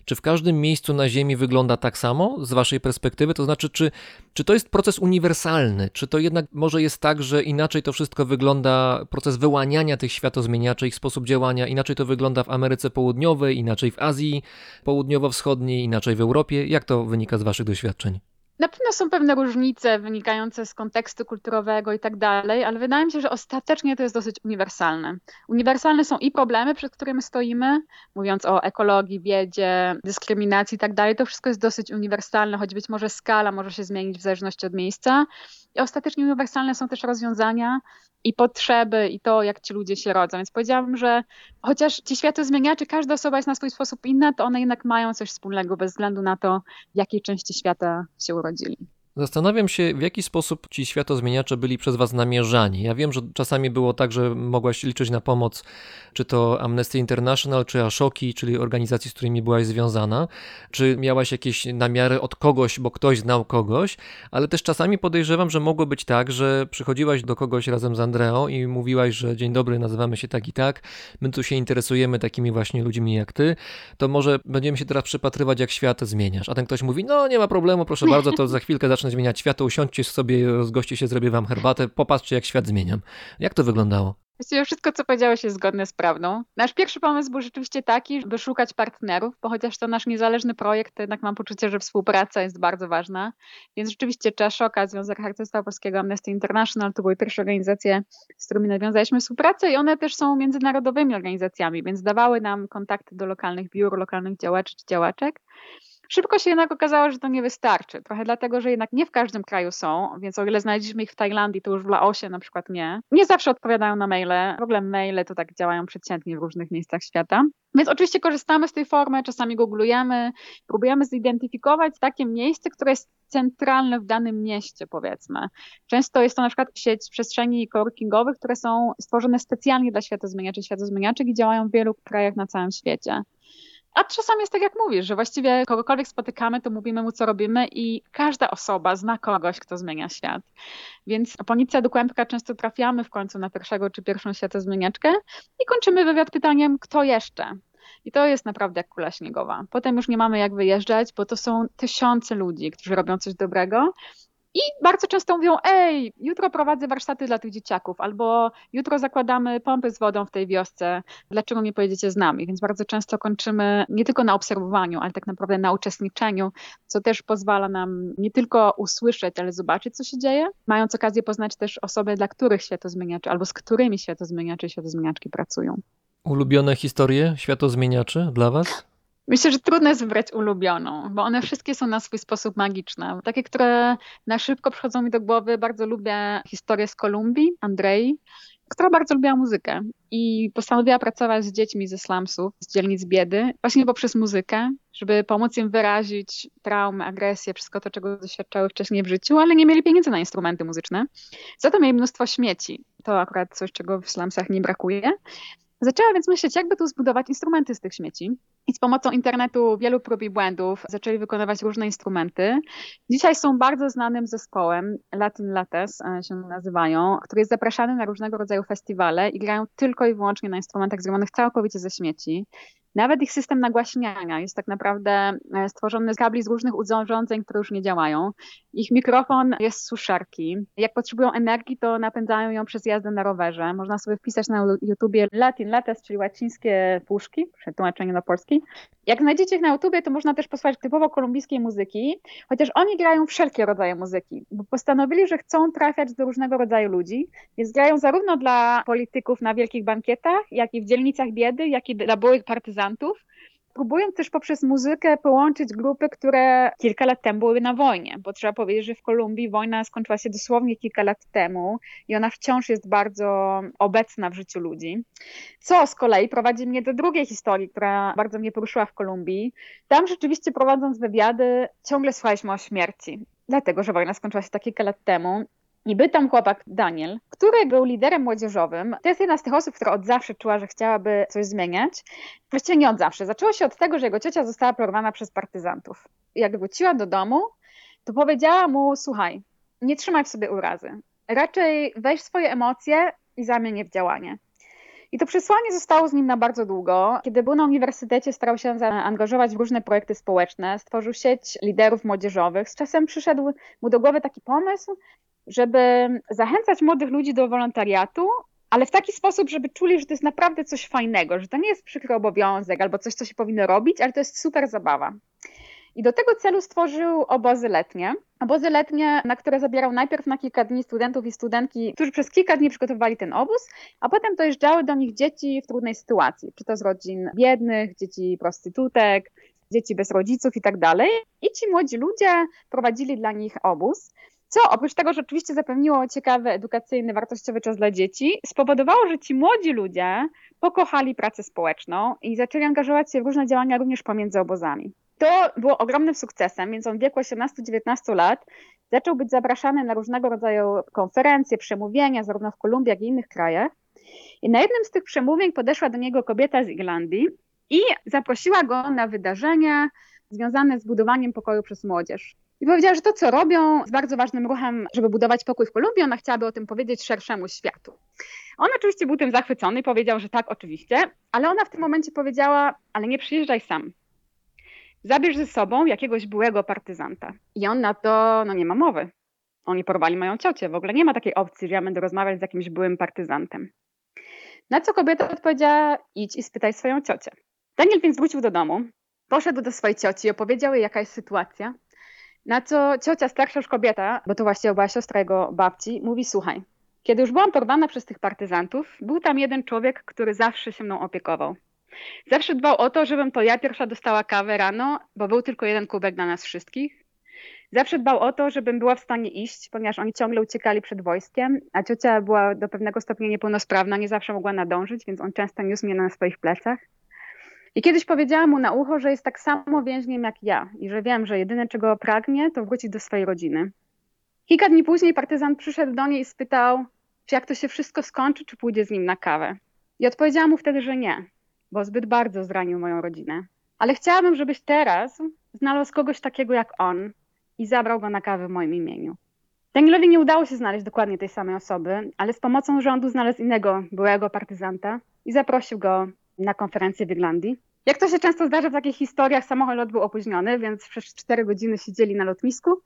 czy w każdym miejscu na Ziemi wygląda tak samo z Waszej perspektywy? To znaczy, czy, czy to jest proces uniwersalny? Czy to jednak może jest tak, że inaczej to wszystko wygląda, proces wyłaniania tych światozmieniaczy, ich sposób działania, inaczej to wygląda w Ameryce Południowej, inaczej w Azji Południowo-Wschodniej, inaczej w Europie? Jak to wynika z Waszych doświadczeń? Na pewno są pewne różnice wynikające z kontekstu kulturowego i tak dalej, ale wydaje mi się, że ostatecznie to jest dosyć uniwersalne. Uniwersalne są i problemy, przed którymi stoimy, mówiąc o ekologii, biedzie, dyskryminacji i tak dalej. To wszystko jest dosyć uniwersalne, choć być może skala może się zmienić w zależności od miejsca. I ostatecznie uniwersalne są też rozwiązania i potrzeby, i to, jak ci ludzie się rodzą. Więc powiedziałabym, że chociaż ci światozmieniacze, każda osoba jest na swój sposób inna, to one jednak mają coś wspólnego bez względu na to, w jakiej części świata się urodzili. Zastanawiam się, w jaki sposób ci światozmieniacze byli przez was namierzani. Ja wiem, że czasami było tak, że mogłaś liczyć na pomoc, czy to Amnesty International, czy Ashoki, czyli organizacji, z którymi byłaś związana, czy miałaś jakieś namiary od kogoś, bo ktoś znał kogoś, ale też czasami podejrzewam, że mogło być tak, że przychodziłaś do kogoś razem z Andreą i mówiłaś, że dzień dobry, nazywamy się tak i tak, my tu się interesujemy takimi właśnie ludźmi jak ty, to może będziemy się teraz przypatrywać, jak świat zmieniasz. A ten ktoś mówi, no nie ma problemu, proszę bardzo, to za chwilkę zacznę zacznę zmieniać świat, to usiądźcie sobie, rozgoście się, zrobię wam herbatę, popatrzcie jak świat zmieniam. Jak to wyglądało? Właściwie wszystko, co powiedziałeś, jest zgodne z prawdą. Nasz pierwszy pomysł był rzeczywiście taki, by szukać partnerów, bo chociaż to nasz niezależny projekt, to jednak mam poczucie, że współpraca jest bardzo ważna. Więc rzeczywiście Czeszoka, Związek Harcerstwa Polskiego, Amnesty International, to były pierwsze organizacje, z którymi nawiązaliśmy współpracę i one też są międzynarodowymi organizacjami, więc dawały nam kontakty do lokalnych biur, lokalnych działaczy czy działaczek. Szybko się jednak okazało, że to nie wystarczy. Trochę dlatego, że jednak nie w każdym kraju są, więc o ile znaleźliśmy ich w Tajlandii, to już w Laosie na przykład nie. Nie zawsze odpowiadają na maile. W ogóle maile to tak działają przeciętnie w różnych miejscach świata. Więc oczywiście korzystamy z tej formy, czasami googlujemy, próbujemy zidentyfikować takie miejsce, które jest centralne w danym mieście, powiedzmy. Często jest to na przykład sieć przestrzeni coworkingowych, które są stworzone specjalnie dla światozmieniaczy, światozmieniaczek i działają w wielu krajach na całym świecie. A czasami jest tak, jak mówisz, że właściwie kogokolwiek spotykamy, to mówimy mu, co robimy i każda osoba zna kogoś, kto zmienia świat. Więc po Nicce do Kłębka często trafiamy w końcu na pierwszego czy pierwszą światozmieniaczkę i kończymy wywiad pytaniem, kto jeszcze? I to jest naprawdę jak kula śniegowa. Potem już nie mamy jak wyjeżdżać, bo to są tysiące ludzi, którzy robią coś dobrego i bardzo często mówią, ej, jutro prowadzę warsztaty dla tych dzieciaków, albo jutro zakładamy pompy z wodą w tej wiosce, dlaczego nie pojedziecie z nami? Więc bardzo często kończymy nie tylko na obserwowaniu, ale tak naprawdę na uczestniczeniu, co też pozwala nam nie tylko usłyszeć, ale zobaczyć, co się dzieje, mając okazję poznać też osoby, dla których światozmieniacze, albo z którymi światozmieniacze i światozmieniaczki pracują. Ulubione historie światozmieniaczy dla Was? Myślę, że trudno jest wybrać ulubioną, bo one wszystkie są na swój sposób magiczne. Takie, które na szybko przychodzą mi do głowy, bardzo lubię historię z Kolumbii, Andrei, która bardzo lubiła muzykę i postanowiła pracować z dziećmi ze slumsów, z dzielnic biedy, właśnie poprzez muzykę, żeby pomóc im wyrazić traumy, agresję, wszystko to, czego doświadczały wcześniej w życiu, ale nie mieli pieniędzy na instrumenty muzyczne. Za to mieli mnóstwo śmieci. To akurat coś, czego w slumsach nie brakuje. Zaczęła więc myśleć, jakby tu zbudować instrumenty z tych śmieci. I z pomocą internetu, wielu prób i błędów zaczęli wykonywać różne instrumenty. Dzisiaj są bardzo znanym zespołem, Latin Lattes e, się nazywają, który jest zapraszany na różnego rodzaju festiwale i grają tylko i wyłącznie na instrumentach zrobionych całkowicie ze śmieci. Nawet ich system nagłaśniania jest tak naprawdę e, stworzony z kabli z różnych urządzeń, które już nie działają. Ich mikrofon jest z suszarki. Jak potrzebują energii, to napędzają ją przez jazdę na rowerze. Można sobie wpisać na YouTubie Latin Lattes, czyli łacińskie puszki, przetłumaczenie na polski. Jak znajdziecie ich na YouTubie, to można też posłuchać typowo kolumbijskiej muzyki, chociaż oni grają wszelkie rodzaje muzyki, bo postanowili, że chcą trafiać do różnego rodzaju ludzi, więc grają zarówno dla polityków na wielkich bankietach, jak i w dzielnicach biedy, jak i dla byłych partyzantów próbując też poprzez muzykę połączyć grupy, które kilka lat temu były na wojnie, bo trzeba powiedzieć, że w Kolumbii wojna skończyła się dosłownie kilka lat temu i ona wciąż jest bardzo obecna w życiu ludzi. Co z kolei prowadzi mnie do drugiej historii, która bardzo mnie poruszyła w Kolumbii. Tam rzeczywiście prowadząc wywiady, ciągle słuchaliśmy o śmierci dlatego że wojna skończyła się tak kilka lat temu i był tam chłopak Daniel, który był liderem młodzieżowym. To jest jedna z tych osób, która od zawsze czuła, że chciałaby coś zmieniać. Właściwie nie od zawsze. Zaczęło się od tego, że jego ciocia została porwana przez partyzantów. Jak wróciła do domu, to powiedziała mu: Słuchaj, nie trzymaj w sobie urazy. Raczej weź swoje emocje i zamień je w działanie. I to przesłanie zostało z nim na bardzo długo. Kiedy był na uniwersytecie, starał się zaangażować w różne projekty społeczne, stworzył sieć liderów młodzieżowych. Z czasem przyszedł mu do głowy taki pomysł, żeby zachęcać młodych ludzi do wolontariatu, ale w taki sposób, żeby czuli, że to jest naprawdę coś fajnego, że to nie jest przykry obowiązek albo coś, co się powinno robić, ale to jest super zabawa. I do tego celu stworzył obozy letnie. Obozy letnie, na które zabierał najpierw na kilka dni studentów i studentki, którzy przez kilka dni przygotowywali ten obóz, a potem dojeżdżały do nich dzieci w trudnej sytuacji, czy to z rodzin biednych, dzieci prostytutek, dzieci bez rodziców i tak dalej. I ci młodzi ludzie prowadzili dla nich obóz. Co oprócz tego, że oczywiście zapewniło ciekawy, edukacyjny, wartościowy czas dla dzieci, spowodowało, że ci młodzi ludzie pokochali pracę społeczną i zaczęli angażować się w różne działania również pomiędzy obozami. To było ogromnym sukcesem, więc on w wieku 18-19 lat zaczął być zapraszany na różnego rodzaju konferencje, przemówienia, zarówno w Kolumbii, jak i innych krajach. I na jednym z tych przemówień podeszła do niego kobieta z Irlandii i zaprosiła go na wydarzenie związane z budowaniem pokoju przez młodzież. I powiedziała, że to, co robią, jest bardzo ważnym ruchem, żeby budować pokój w Kolumbii. Ona chciałaby o tym powiedzieć szerszemu światu. On oczywiście był tym zachwycony, powiedział, że tak, oczywiście, ale ona w tym momencie powiedziała, ale nie przyjeżdżaj sam. Zabierz ze sobą jakiegoś byłego partyzanta. I on na to, no nie ma mowy. Oni porwali moją ciocię. W ogóle nie ma takiej opcji, że ja będę rozmawiać z jakimś byłym partyzantem. Na co kobieta odpowiedziała, idź i spytaj swoją ciocię. Daniel więc wrócił do domu, poszedł do swojej cioci, opowiedział jej, jaka jest sytuacja. Na co ciocia, starsza już kobieta, bo to właściwie była siostra jego babci, mówi, słuchaj, kiedy już byłam porwana przez tych partyzantów, był tam jeden człowiek, który zawsze się mną opiekował. Zawsze dbał o to, żebym to ja pierwsza dostała kawę rano, bo był tylko jeden kubek dla nas wszystkich. Zawsze dbał o to, żebym była w stanie iść, ponieważ oni ciągle uciekali przed wojskiem, a ciocia była do pewnego stopnia niepełnosprawna, nie zawsze mogła nadążyć, więc on często niósł mnie na swoich plecach. I kiedyś powiedziałam mu na ucho, że jest tak samo więźniem jak ja i że wiem, że jedyne czego pragnie, to wrócić do swojej rodziny. Kilka dni później partyzant przyszedł do niej i spytał, czy jak to się wszystko skończy, czy pójdzie z nim na kawę. I odpowiedziałam mu wtedy, że nie, bo zbyt bardzo zranił moją rodzinę. Ale chciałabym, żebyś teraz znalazł kogoś takiego jak on i zabrał go na kawę w moim imieniu. Danielowi nie udało się znaleźć dokładnie tej samej osoby, ale z pomocą rządu znalazł innego byłego partyzanta i zaprosił go na konferencję w Irlandii. Jak to się często zdarza w takich historiach, samochód był opóźniony, więc przez cztery godziny siedzieli na lotnisku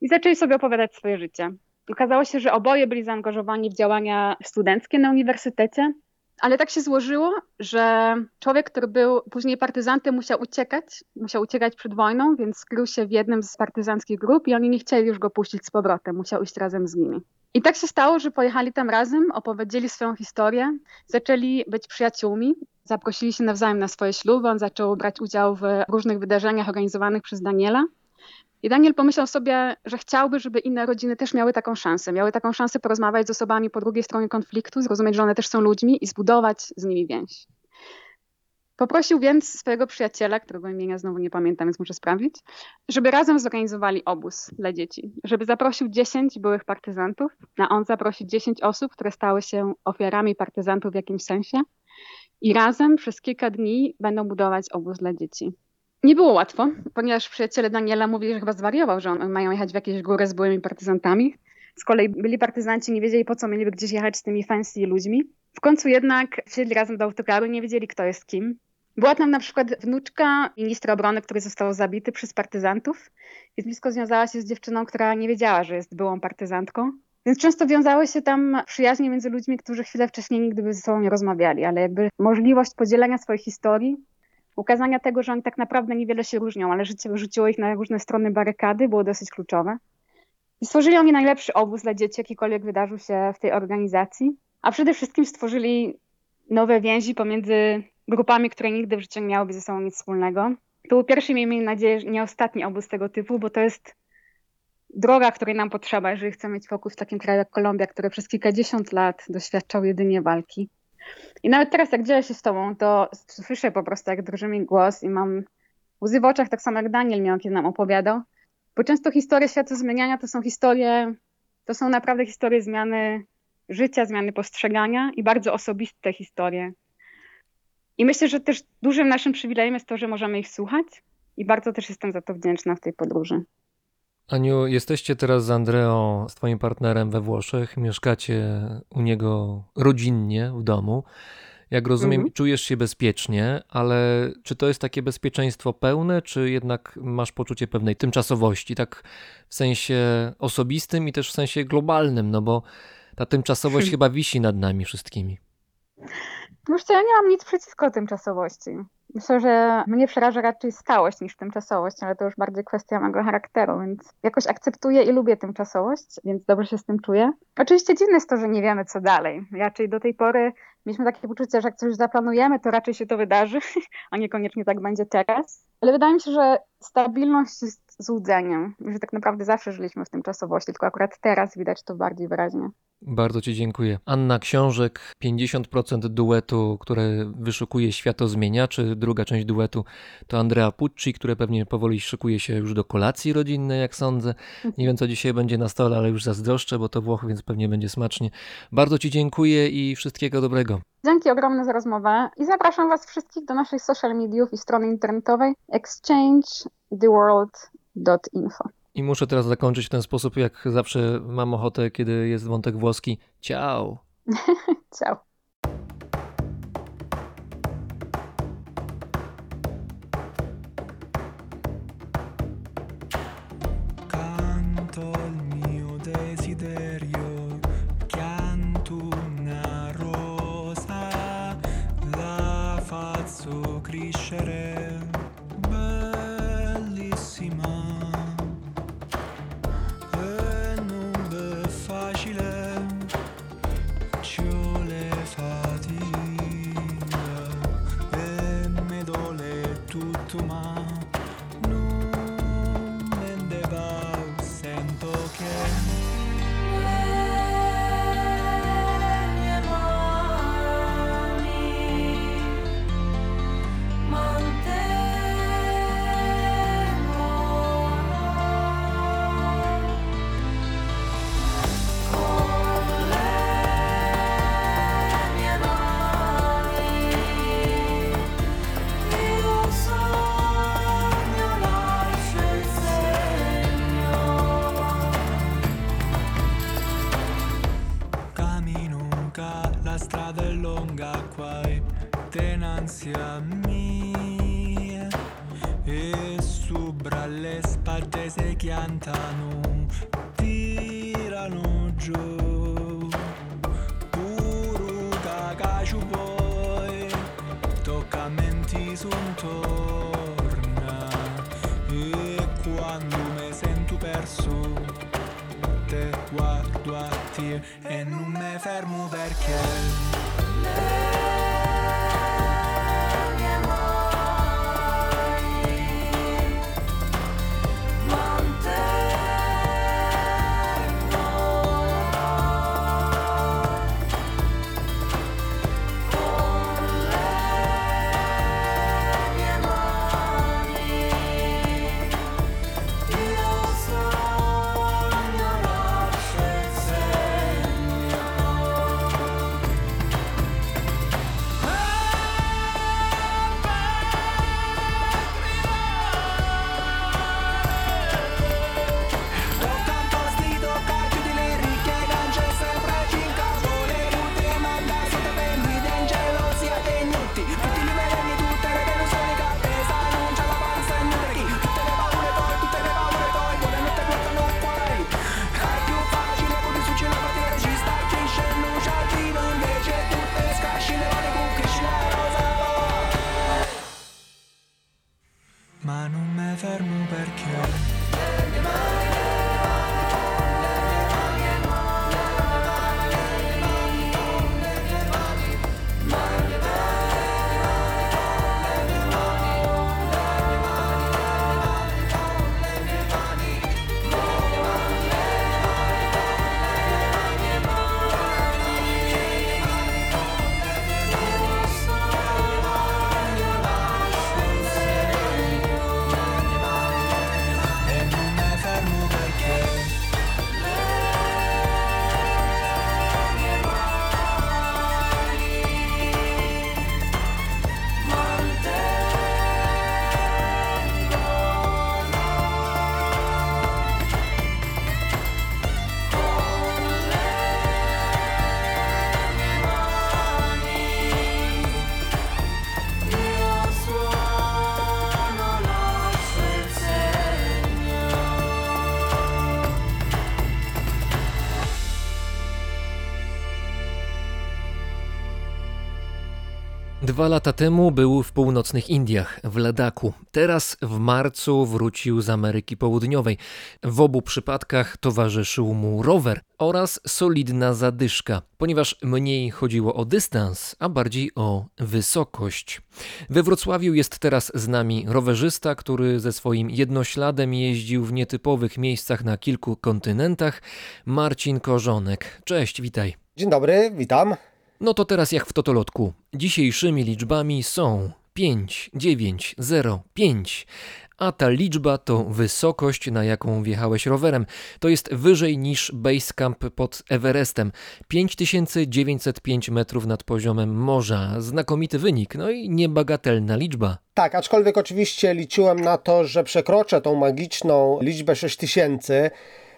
i zaczęli sobie opowiadać swoje życie. Okazało się, że oboje byli zaangażowani w działania studenckie na uniwersytecie, ale tak się złożyło, że człowiek, który był później partyzantem, musiał uciekać, musiał uciekać przed wojną, więc skrył się w jednym z partyzanckich grup i oni nie chcieli już go puścić z powrotem, musiał iść razem z nimi. I tak się stało, że pojechali tam razem, opowiedzieli swoją historię, zaczęli być przyjaciółmi, zaprosili się nawzajem na swoje śluby, on zaczął brać udział w różnych wydarzeniach organizowanych przez Daniela. I Daniel pomyślał sobie, że chciałby, żeby inne rodziny też miały taką szansę. Miały taką szansę porozmawiać z osobami po drugiej stronie konfliktu, zrozumieć, że one też są ludźmi i zbudować z nimi więź. Poprosił więc swojego przyjaciela, którego imienia znowu nie pamiętam, więc muszę sprawdzić, żeby razem zorganizowali obóz dla dzieci. Żeby zaprosił 10 byłych partyzantów, a on zaprosił 10 osób, które stały się ofiarami partyzantów w jakimś sensie. I razem przez kilka dni będą budować obóz dla dzieci. Nie było łatwo, ponieważ przyjaciele Daniela mówili, że chyba zwariował, że mają jechać w jakieś góry z byłymi partyzantami. Z kolei byli partyzanci, nie wiedzieli po co mieliby gdzieś jechać z tymi fancy ludźmi. W końcu jednak wsiedli razem do autokaru, nie wiedzieli kto jest kim. Była tam na przykład wnuczka ministra obrony, który został zabity przez partyzantów. I blisko związała się z dziewczyną, która nie wiedziała, że jest byłą partyzantką. Więc często wiązały się tam przyjaźnie między ludźmi, którzy chwilę wcześniej nigdy by ze sobą nie rozmawiali, ale jakby możliwość podzielenia swojej historii, ukazania tego, że oni tak naprawdę niewiele się różnią, ale życie wyrzuciło ich na różne strony barykady, było dosyć kluczowe. I stworzyli oni najlepszy obóz dla dzieci, jakikolwiek wydarzył się w tej organizacji, a przede wszystkim stworzyli nowe więzi pomiędzy grupami, które nigdy w życiu nie miałyby ze sobą nic wspólnego. To był pierwszy, miejmy nadzieję, nie ostatni obóz tego typu, bo to jest droga, której nam potrzeba, jeżeli chcemy mieć pokój w takim kraju jak Kolumbia, który przez kilkadziesiąt lat doświadczał jedynie walki. I nawet teraz, jak dzielę się z tobą, to słyszę po prostu, jak drży mi głos i mam łzy w oczach, tak samo jak Daniel miał, kiedy nam opowiadał. Bo często historie świata zmieniania to są historie, to są naprawdę historie zmiany życia, zmiany postrzegania i bardzo osobiste historie. I myślę, że też dużym naszym przywilejem jest to, że możemy ich słuchać i bardzo też jestem za to wdzięczna w tej podróży. Aniu, jesteście teraz z Andreą, z twoim partnerem we Włoszech, mieszkacie u niego rodzinnie w domu. Jak rozumiem, Mhm. czujesz się bezpiecznie, ale czy to jest takie bezpieczeństwo pełne, czy jednak masz poczucie pewnej tymczasowości, tak w sensie osobistym i też w sensie globalnym, no bo ta tymczasowość chyba wisi nad nami wszystkimi. Wiesz co, ja nie mam nic przeciwko tymczasowości. Myślę, że mnie przeraża raczej stałość niż tymczasowość, ale to już bardziej kwestia mego charakteru, więc jakoś akceptuję i lubię tymczasowość, więc dobrze się z tym czuję. Oczywiście dziwne jest to, że nie wiemy co dalej. Raczej do tej pory mieliśmy takie poczucie, że jak coś zaplanujemy, to raczej się to wydarzy, a niekoniecznie tak będzie teraz. Ale wydaje mi się, że stabilność jest złudzeniem, że tak naprawdę zawsze żyliśmy w tymczasowości, tylko akurat teraz widać to bardziej wyraźnie. Bardzo Ci dziękuję. Anna Książek, 50% duetu, które wyszukuje światozmieniaczy. Druga część duetu to Andrea Pucci, które pewnie powoli szykuje się już do kolacji rodzinnej, jak sądzę. Nie wiem, co dzisiaj będzie na stole, ale już zazdroszczę, bo to Włochy, więc pewnie będzie smacznie. Bardzo Ci dziękuję i wszystkiego dobrego. Dzięki ogromne za rozmowę i zapraszam Was wszystkich do naszych social mediów i strony internetowej exchangetheworld.info. I muszę teraz zakończyć w ten sposób, jak zawsze mam ochotę, kiedy jest wątek włoski. Ciao! Ciao. Canto Dwa lata temu był w północnych Indiach, w Ladaku. Teraz w marcu wrócił z Ameryki Południowej. W obu przypadkach towarzyszył mu rower oraz solidna zadyszka, ponieważ mniej chodziło o dystans, a bardziej o wysokość. We Wrocławiu jest teraz z nami rowerzysta, który ze swoim jednośladem jeździł w nietypowych miejscach na kilku kontynentach, Marcin Korzonek. Cześć, witaj. Dzień dobry, witam. No to teraz jak w totolotku. Dzisiejszymi liczbami są 5, 9, 0, 5. A ta liczba to wysokość, na jaką wjechałeś rowerem. To jest wyżej niż Basecamp pod Everestem. 5905 metrów nad poziomem morza. Znakomity wynik, no i niebagatelna liczba. Tak, aczkolwiek oczywiście liczyłem na to, że przekroczę tą magiczną liczbę 6000.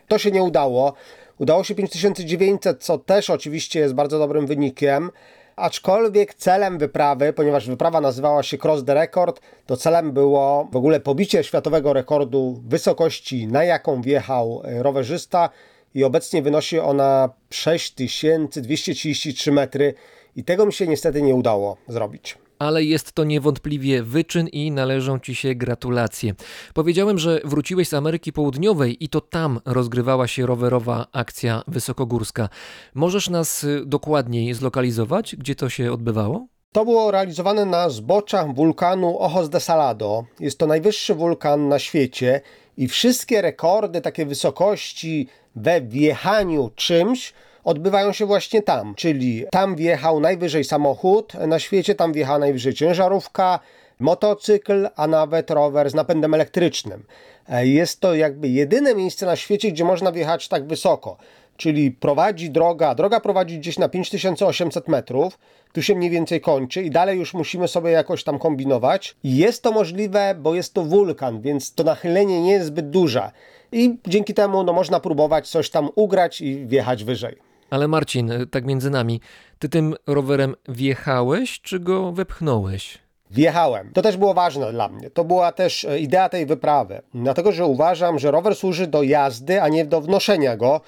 To się nie udało. Udało się 5900, co też oczywiście jest bardzo dobrym wynikiem. Aczkolwiek celem wyprawy, ponieważ wyprawa nazywała się Cross the Record, to celem było w ogóle pobicie światowego rekordu wysokości, na jaką wjechał e, rowerzysta i obecnie wynosi ona 6233 metry i tego mi się niestety nie udało zrobić ale jest to niewątpliwie wyczyn i należą ci się gratulacje. Powiedziałem, że wróciłeś z Ameryki Południowej i to tam rozgrywała się rowerowa akcja wysokogórska. Możesz nas y, dokładniej zlokalizować, gdzie to się odbywało? To było realizowane na zboczach wulkanu Ojos de Salado. Jest to najwyższy wulkan na świecie i wszystkie rekordy takie wysokości we wjechaniu czymś odbywają się właśnie tam, czyli tam wjechał najwyżej samochód na świecie, tam wjechała najwyżej ciężarówka, motocykl, a nawet rower z napędem elektrycznym. E, jest to jakby jedyne miejsce na świecie, gdzie można wjechać tak wysoko. Czyli prowadzi droga, droga prowadzi gdzieś na 5800 metrów, tu się mniej więcej kończy i dalej już musimy sobie jakoś tam kombinować. Jest to możliwe, bo jest to wulkan, więc to nachylenie nie jest zbyt duże. I dzięki temu no, można próbować coś tam ugrać i wjechać wyżej. Ale Marcin, tak między nami, ty tym rowerem wjechałeś, czy go wepchnąłeś? Wjechałem. To też było ważne dla mnie. To była też e, idea tej wyprawy. Dlatego, że uważam, że rower służy do jazdy, a nie do wnoszenia go.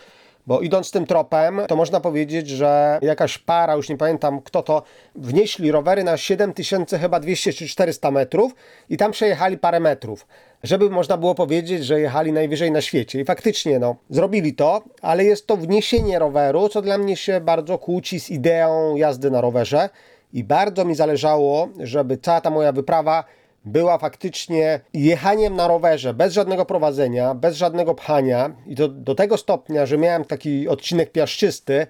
Bo idąc tym tropem, to można powiedzieć, że jakaś para, już nie pamiętam kto to, wnieśli rowery na 7000 chyba 200 czy 400 metrów i tam przejechali parę metrów żeby można było powiedzieć, że jechali najwyżej na świecie. I faktycznie, no, zrobili to, ale jest to wniesienie roweru, co dla mnie się bardzo kłóci z ideą jazdy na rowerze. I bardzo mi zależało, żeby cała ta moja wyprawa była faktycznie jechaniem na rowerze, bez żadnego prowadzenia, bez żadnego pchania. I to do tego stopnia, że miałem taki odcinek piaszczysty,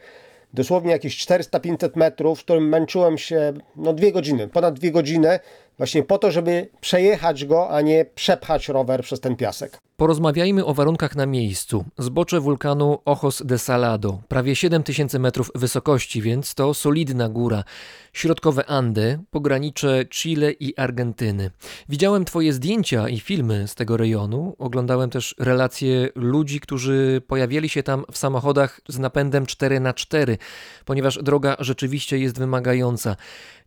dosłownie jakieś 400-500 metrów, w którym męczyłem się no dwie godziny, ponad dwie godziny, właśnie po to, żeby przejechać go, a nie przepchać rower przez ten piasek. Porozmawiajmy o warunkach na miejscu. Zbocze wulkanu Ojos de Salado, prawie 7000 metrów wysokości, więc to solidna góra. Środkowe Andy, pogranicze Chile i Argentyny. Widziałem Twoje zdjęcia i filmy z tego rejonu. Oglądałem też relacje ludzi, którzy pojawiali się tam w samochodach z napędem 4x4, ponieważ droga rzeczywiście jest wymagająca.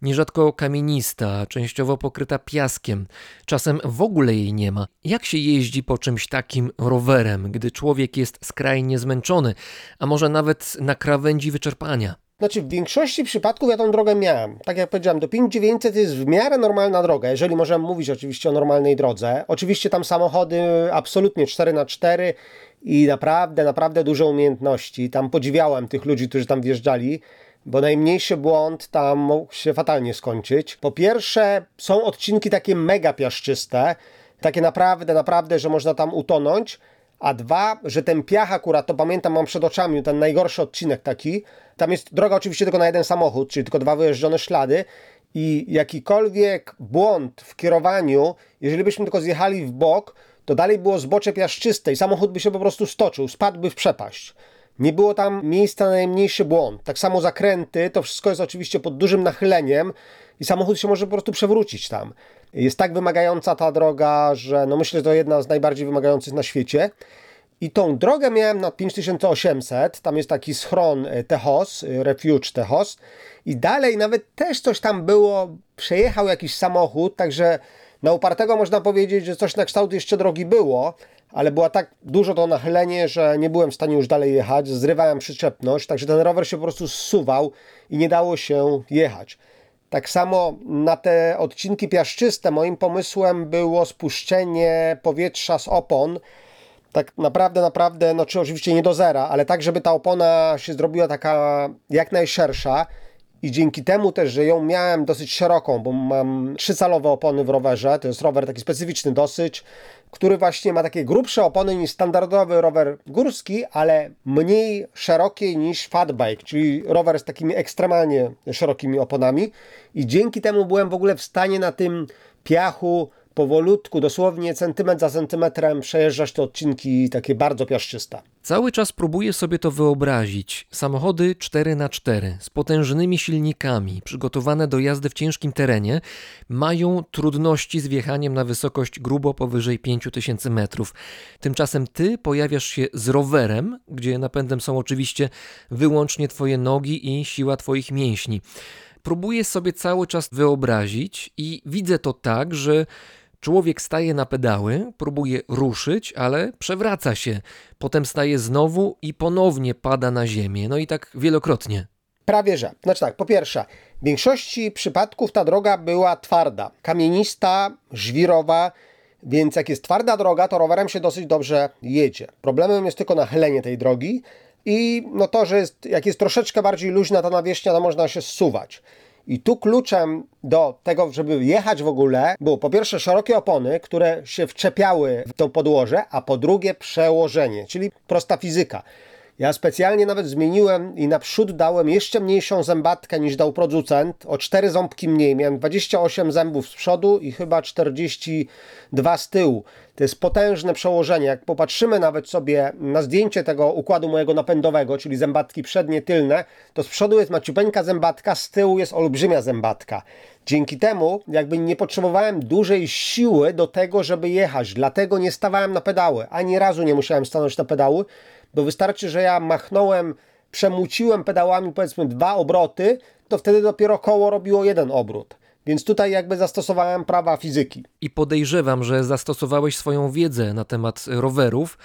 Nierzadko kamienista, częściowo pokryta piaskiem. Czasem w ogóle jej nie ma. Jak się jeździ po czymś takim rowerem, gdy człowiek jest skrajnie zmęczony, a może nawet na krawędzi wyczerpania? Znaczy, w większości przypadków ja tą drogę miałem. Tak jak powiedziałem, do 5900 jest w miarę normalna droga, jeżeli możemy mówić oczywiście o normalnej drodze. Oczywiście tam samochody absolutnie 4x4 i naprawdę, naprawdę duże umiejętności. Tam podziwiałem tych ludzi, którzy tam wjeżdżali bo najmniejszy błąd tam mógł się fatalnie skończyć. Po pierwsze, są odcinki takie mega piaszczyste, takie naprawdę, naprawdę, że można tam utonąć. A dwa, że ten piach akurat, to pamiętam, mam przed oczami ten najgorszy odcinek taki. Tam jest droga oczywiście tylko na jeden samochód, czyli tylko dwa wyjeżdżone ślady. I jakikolwiek błąd w kierowaniu, jeżeli byśmy tylko zjechali w bok, to dalej było zbocze piaszczyste i samochód by się po prostu stoczył, spadłby w przepaść. Nie było tam miejsca na najmniejszy błąd. Tak samo zakręty, to wszystko jest oczywiście pod dużym nachyleniem i samochód się może po prostu przewrócić tam. Jest tak wymagająca ta droga, że no myślę, że to jedna z najbardziej wymagających na świecie. I tą drogę miałem na 5800, tam jest taki schron e, Techos, e, Refuge Techos i dalej nawet też coś tam było, przejechał jakiś samochód, także na upartego można powiedzieć, że coś na kształt jeszcze drogi było, ale była tak dużo to nachylenie, że nie byłem w stanie już dalej jechać, zrywałem przyczepność, także ten rower się po prostu zsuwał i nie dało się jechać. Tak samo na te odcinki piaszczyste moim pomysłem było spuszczenie powietrza z opon. Tak naprawdę, naprawdę, no czy oczywiście nie do zera, ale tak, żeby ta opona się zrobiła taka jak najszersza. I dzięki temu też, że ją miałem dosyć szeroką, bo mam trzycalowe opony w rowerze, to jest rower taki specyficzny dosyć, który właśnie ma takie grubsze opony niż standardowy rower górski, ale mniej szerokie niż fatbike, czyli rower z takimi ekstremalnie szerokimi oponami. I dzięki temu byłem w ogóle w stanie na tym piachu powolutku, dosłownie centymetr za centymetrem przejeżdżać te odcinki takie bardzo piaszczyste. Cały czas próbuję sobie to wyobrazić. Samochody 4x4 z potężnymi silnikami, przygotowane do jazdy w ciężkim terenie, mają trudności z wjechaniem na wysokość grubo powyżej 5000 metrów. Tymczasem ty pojawiasz się z rowerem, gdzie napędem są oczywiście wyłącznie twoje nogi i siła twoich mięśni. Próbuję sobie cały czas wyobrazić i widzę to tak, że Człowiek staje na pedały, próbuje ruszyć, ale przewraca się. Potem staje znowu i ponownie pada na ziemię. No i tak wielokrotnie. Prawie że. Znaczy tak, po pierwsze, w większości przypadków ta droga była twarda, kamienista, żwirowa, więc jak jest twarda droga, to rowerem się dosyć dobrze jedzie. Problemem jest tylko nachylenie tej drogi i no to, że jest, jak jest troszeczkę bardziej luźna ta nawierzchnia, to można się zsuwać. I tu kluczem do tego, żeby jechać w ogóle, było po pierwsze szerokie opony, które się wczepiały w to podłoże, a po drugie przełożenie, czyli prosta fizyka. Ja specjalnie nawet zmieniłem i naprzód dałem jeszcze mniejszą zębatkę niż dał producent, o 4 ząbki mniej. Miałem 28 zębów z przodu i chyba 42 z tyłu. To jest potężne przełożenie. Jak popatrzymy nawet sobie na zdjęcie tego układu mojego napędowego, czyli zębatki przednie, tylne, to z przodu jest maciupeńka zębatka, z tyłu jest olbrzymia zębatka. Dzięki temu jakby nie potrzebowałem dużej siły do tego, żeby jechać. Dlatego nie stawałem na pedały. Ani razu nie musiałem stanąć na pedały, bo wystarczy, że ja machnąłem, przemuciłem pedałami powiedzmy dwa obroty, to wtedy dopiero koło robiło jeden obrót. Więc tutaj jakby zastosowałem prawa fizyki. I podejrzewam, że zastosowałeś swoją wiedzę na temat rowerów,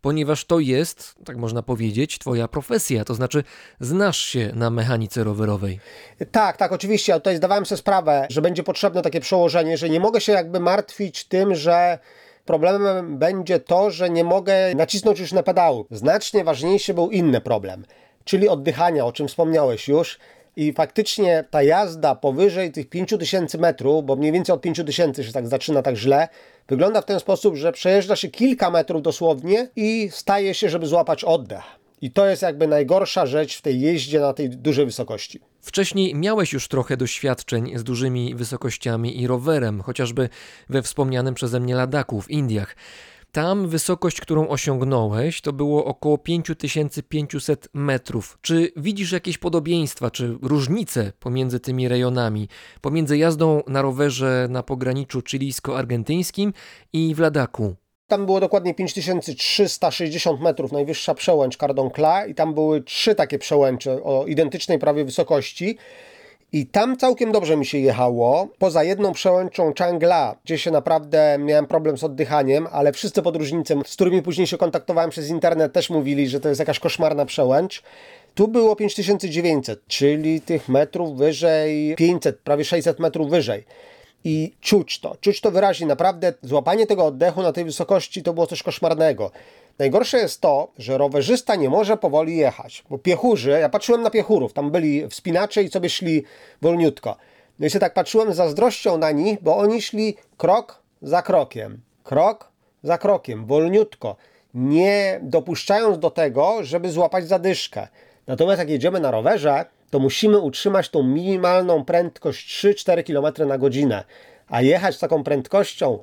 ponieważ to jest, tak można powiedzieć, twoja profesja, to znaczy znasz się na mechanice rowerowej. Tak, tak, oczywiście, ale tutaj zdawałem sobie sprawę, że będzie potrzebne takie przełożenie, że nie mogę się jakby martwić tym, że Problemem będzie to, że nie mogę nacisnąć już na pedału. Znacznie ważniejszy był inny problem, czyli oddychania, o czym wspomniałeś już. I faktycznie ta jazda powyżej tych 5000 metrów, bo mniej więcej od 5000 się tak zaczyna tak źle, wygląda w ten sposób, że przejeżdża się kilka metrów dosłownie i staje się, żeby złapać oddech. I to jest jakby najgorsza rzecz w tej jeździe na tej dużej wysokości. Wcześniej miałeś już trochę doświadczeń z dużymi wysokościami i rowerem, chociażby we wspomnianym przeze mnie Ladaku w Indiach. Tam wysokość, którą osiągnąłeś, to było około 5500 metrów. Czy widzisz jakieś podobieństwa, czy różnice pomiędzy tymi rejonami, pomiędzy jazdą na rowerze na pograniczu chilijsko-argentyńskim i w Ladaku? Tam było dokładnie 5360 metrów, najwyższa przełęcz Cardoncla i tam były trzy takie przełęcze o identycznej prawie wysokości. I tam całkiem dobrze mi się jechało, poza jedną przełęczą Changla, gdzie się naprawdę miałem problem z oddychaniem, ale wszyscy podróżnicy, z którymi później się kontaktowałem przez internet, też mówili, że to jest jakaś koszmarna przełęcz. Tu było 5900, czyli tych metrów wyżej 500, prawie 600 metrów wyżej i czuć to. Czuć to wyraźnie. Naprawdę złapanie tego oddechu na tej wysokości to było coś koszmarnego. Najgorsze jest to, że rowerzysta nie może powoli jechać, bo piechurzy, ja patrzyłem na piechurów, tam byli wspinacze i sobie szli wolniutko. No i się tak patrzyłem z zazdrością na nich, bo oni szli krok za krokiem, krok za krokiem, wolniutko, nie dopuszczając do tego, żeby złapać zadyszkę. Natomiast jak jedziemy na rowerze, to musimy utrzymać tą minimalną prędkość 3-4 km na godzinę. A jechać taką prędkością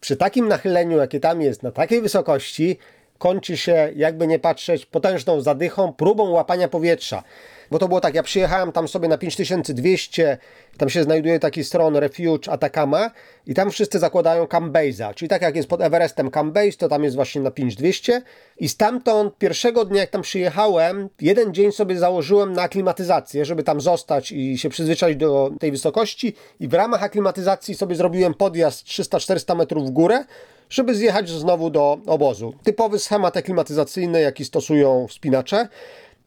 przy takim nachyleniu, jakie tam jest, na takiej wysokości, kończy się, jakby nie patrzeć, potężną zadychą, próbą łapania powietrza. Bo to było tak, ja przyjechałem tam sobie na 5200, tam się znajduje taki stron Refuge Atacama i tam wszyscy zakładają Cambase'a, czyli tak jak jest pod Everestem Cambase, to tam jest właśnie na 5200 i stamtąd pierwszego dnia jak tam przyjechałem, jeden dzień sobie założyłem na aklimatyzację, żeby tam zostać i się przyzwyczaić do tej wysokości i w ramach aklimatyzacji sobie zrobiłem podjazd 300-400 metrów w górę, żeby zjechać znowu do obozu. Typowy schemat aklimatyzacyjny, jaki stosują wspinacze.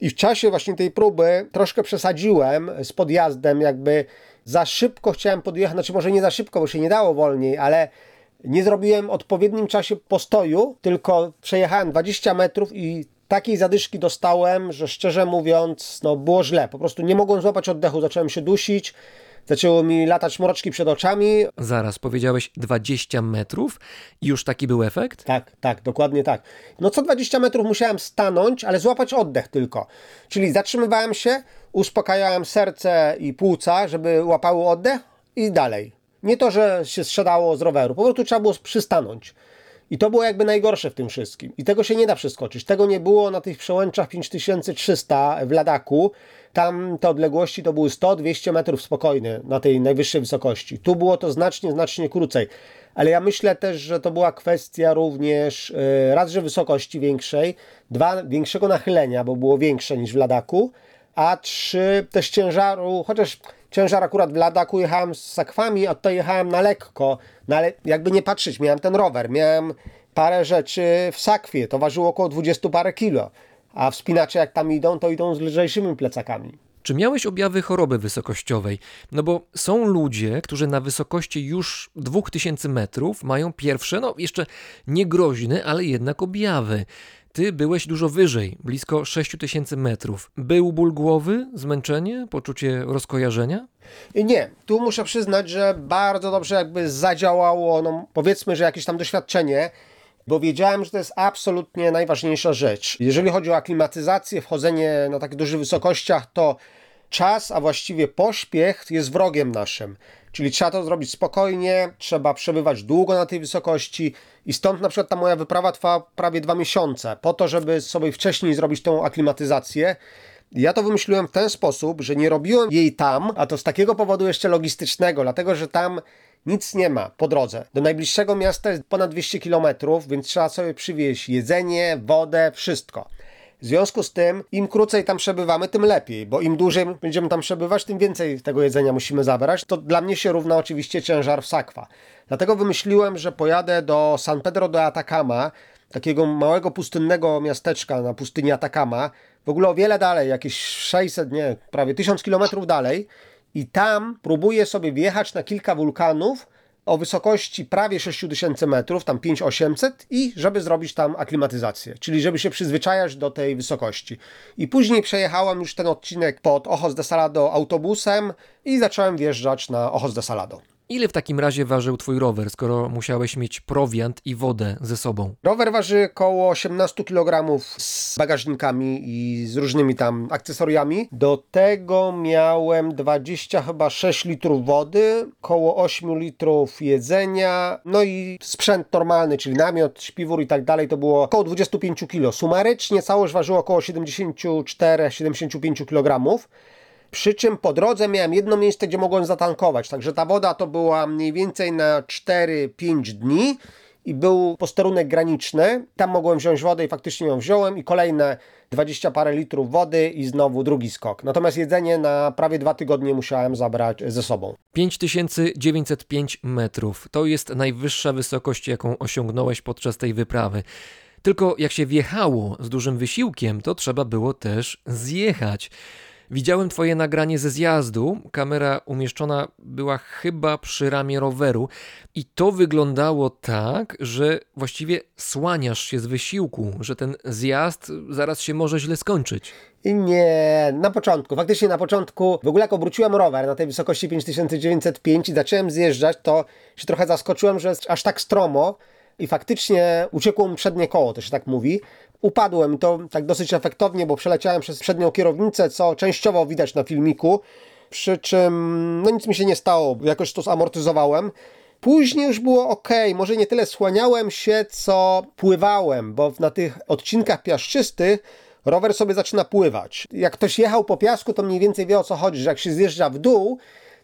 I w czasie właśnie tej próby troszkę przesadziłem z podjazdem, jakby za szybko chciałem podjechać, znaczy może nie za szybko, bo się nie dało wolniej, ale nie zrobiłem w odpowiednim czasie postoju, tylko przejechałem 20 metrów i takiej zadyszki dostałem, że szczerze mówiąc, no było źle. Po prostu nie mogłem złapać oddechu, zacząłem się dusić, zaczęło mi latać mroczki przed oczami. Zaraz powiedziałeś 20 metrów i już taki był efekt? Tak, tak, dokładnie tak. No co 20 metrów musiałem stanąć, ale złapać oddech tylko. Czyli zatrzymywałem się, uspokajałem serce i płuca, żeby łapały oddech i dalej. Nie to, że się zsiadało z roweru, po prostu trzeba było przystanąć. I to było jakby najgorsze w tym wszystkim. I tego się nie da przeskoczyć. Tego nie było na tych przełęczach 5300 w Ladaku. Tam te odległości to były 100-200 metrów spokojnie na tej najwyższej wysokości. Tu było to znacznie, znacznie krócej. Ale ja myślę też, że to była kwestia również yy, raz, że wysokości większej, dwa, większego nachylenia, bo było większe niż w Ladaku, a trzy, też ciężaru, chociaż ciężar akurat w Ladaku jechałem z sakwami, a to jechałem na lekko, no ale jakby nie patrzeć, miałem ten rower, miałem parę rzeczy w sakwie, to ważyło około 20 parę kilo, a wspinacze jak tam idą, to idą z lżejszymi plecakami. Czy miałeś objawy choroby wysokościowej? No bo są ludzie, którzy na wysokości już 2000 metrów mają pierwsze, no jeszcze nie groźne, ale jednak objawy. Ty byłeś dużo wyżej, blisko 6000 metrów. Był ból głowy, zmęczenie, poczucie rozkojarzenia? Nie, tu muszę przyznać, że bardzo dobrze jakby zadziałało, no powiedzmy, że jakieś tam doświadczenie, bo wiedziałem, że to jest absolutnie najważniejsza rzecz. Jeżeli chodzi o aklimatyzację, wchodzenie na tak dużych wysokościach, to czas, a właściwie pośpiech jest wrogiem naszym. Czyli trzeba to zrobić spokojnie, trzeba przebywać długo na tej wysokości i stąd na przykład ta moja wyprawa trwa prawie dwa miesiące, po to, żeby sobie wcześniej zrobić tą aklimatyzację. Ja to wymyśliłem w ten sposób, że nie robiłem jej tam, a to z takiego powodu jeszcze logistycznego, dlatego że tam nic nie ma po drodze. Do najbliższego miasta jest ponad 200 km, więc trzeba sobie przywieźć jedzenie, wodę, wszystko. W związku z tym, im krócej tam przebywamy, tym lepiej, bo im dłużej będziemy tam przebywać, tym więcej tego jedzenia musimy zabrać. To dla mnie się równa oczywiście ciężar w sakwa. Dlatego wymyśliłem, że pojadę do San Pedro de Atacama, takiego małego pustynnego miasteczka na pustyni Atacama, w ogóle o wiele dalej, jakieś 600, nie, prawie 1000 kilometrów dalej i tam próbuję sobie wjechać na kilka wulkanów, o wysokości prawie 6000 metrów, tam 5800 i żeby zrobić tam aklimatyzację, czyli żeby się przyzwyczajać do tej wysokości. I później przejechałem już ten odcinek pod Ojos de Salado autobusem i zacząłem wjeżdżać na Ojos de Salado. Ile w takim razie ważył twój rower, skoro musiałeś mieć prowiant i wodę ze sobą? Rower waży około 18 kg z bagażnikami i z różnymi tam akcesoriami. Do tego miałem 20 chyba 6 litrów wody, około 8 litrów jedzenia, no i sprzęt normalny, czyli namiot, śpiwór i tak dalej, to było około 25 kg. Sumarycznie całość ważyło około 74-75 kg. Przy czym po drodze miałem jedno miejsce, gdzie mogłem zatankować. Także ta woda to była mniej więcej na 4-5 dni i był posterunek graniczny. Tam mogłem wziąć wodę i faktycznie ją wziąłem i kolejne 20 parę litrów wody i znowu drugi skok. Natomiast jedzenie na prawie dwa tygodnie musiałem zabrać ze sobą. 5905 metrów to jest najwyższa wysokość, jaką osiągnąłeś podczas tej wyprawy. Tylko jak się wjechało z dużym wysiłkiem, to trzeba było też zjechać. Widziałem twoje nagranie ze zjazdu. Kamera umieszczona była chyba przy ramię roweru i to wyglądało tak, że właściwie słaniasz się z wysiłku, że ten zjazd zaraz się może źle skończyć. Nie, na początku, faktycznie na początku, w ogóle jak obróciłem rower na tej wysokości 5905 i zacząłem zjeżdżać, to się trochę zaskoczyłem, że jest aż tak stromo i faktycznie uciekło mi przednie koło, to się tak mówi. Upadłem to tak dosyć efektownie, bo przeleciałem przez przednią kierownicę, co częściowo widać na filmiku. Przy czym no nic mi się nie stało, jakoś to zamortyzowałem. Później już było ok, może nie tyle słaniałem się, co pływałem, bo na tych odcinkach piaszczystych rower sobie zaczyna pływać. Jak ktoś jechał po piasku, to mniej więcej wie o co chodzi, że jak się zjeżdża w dół,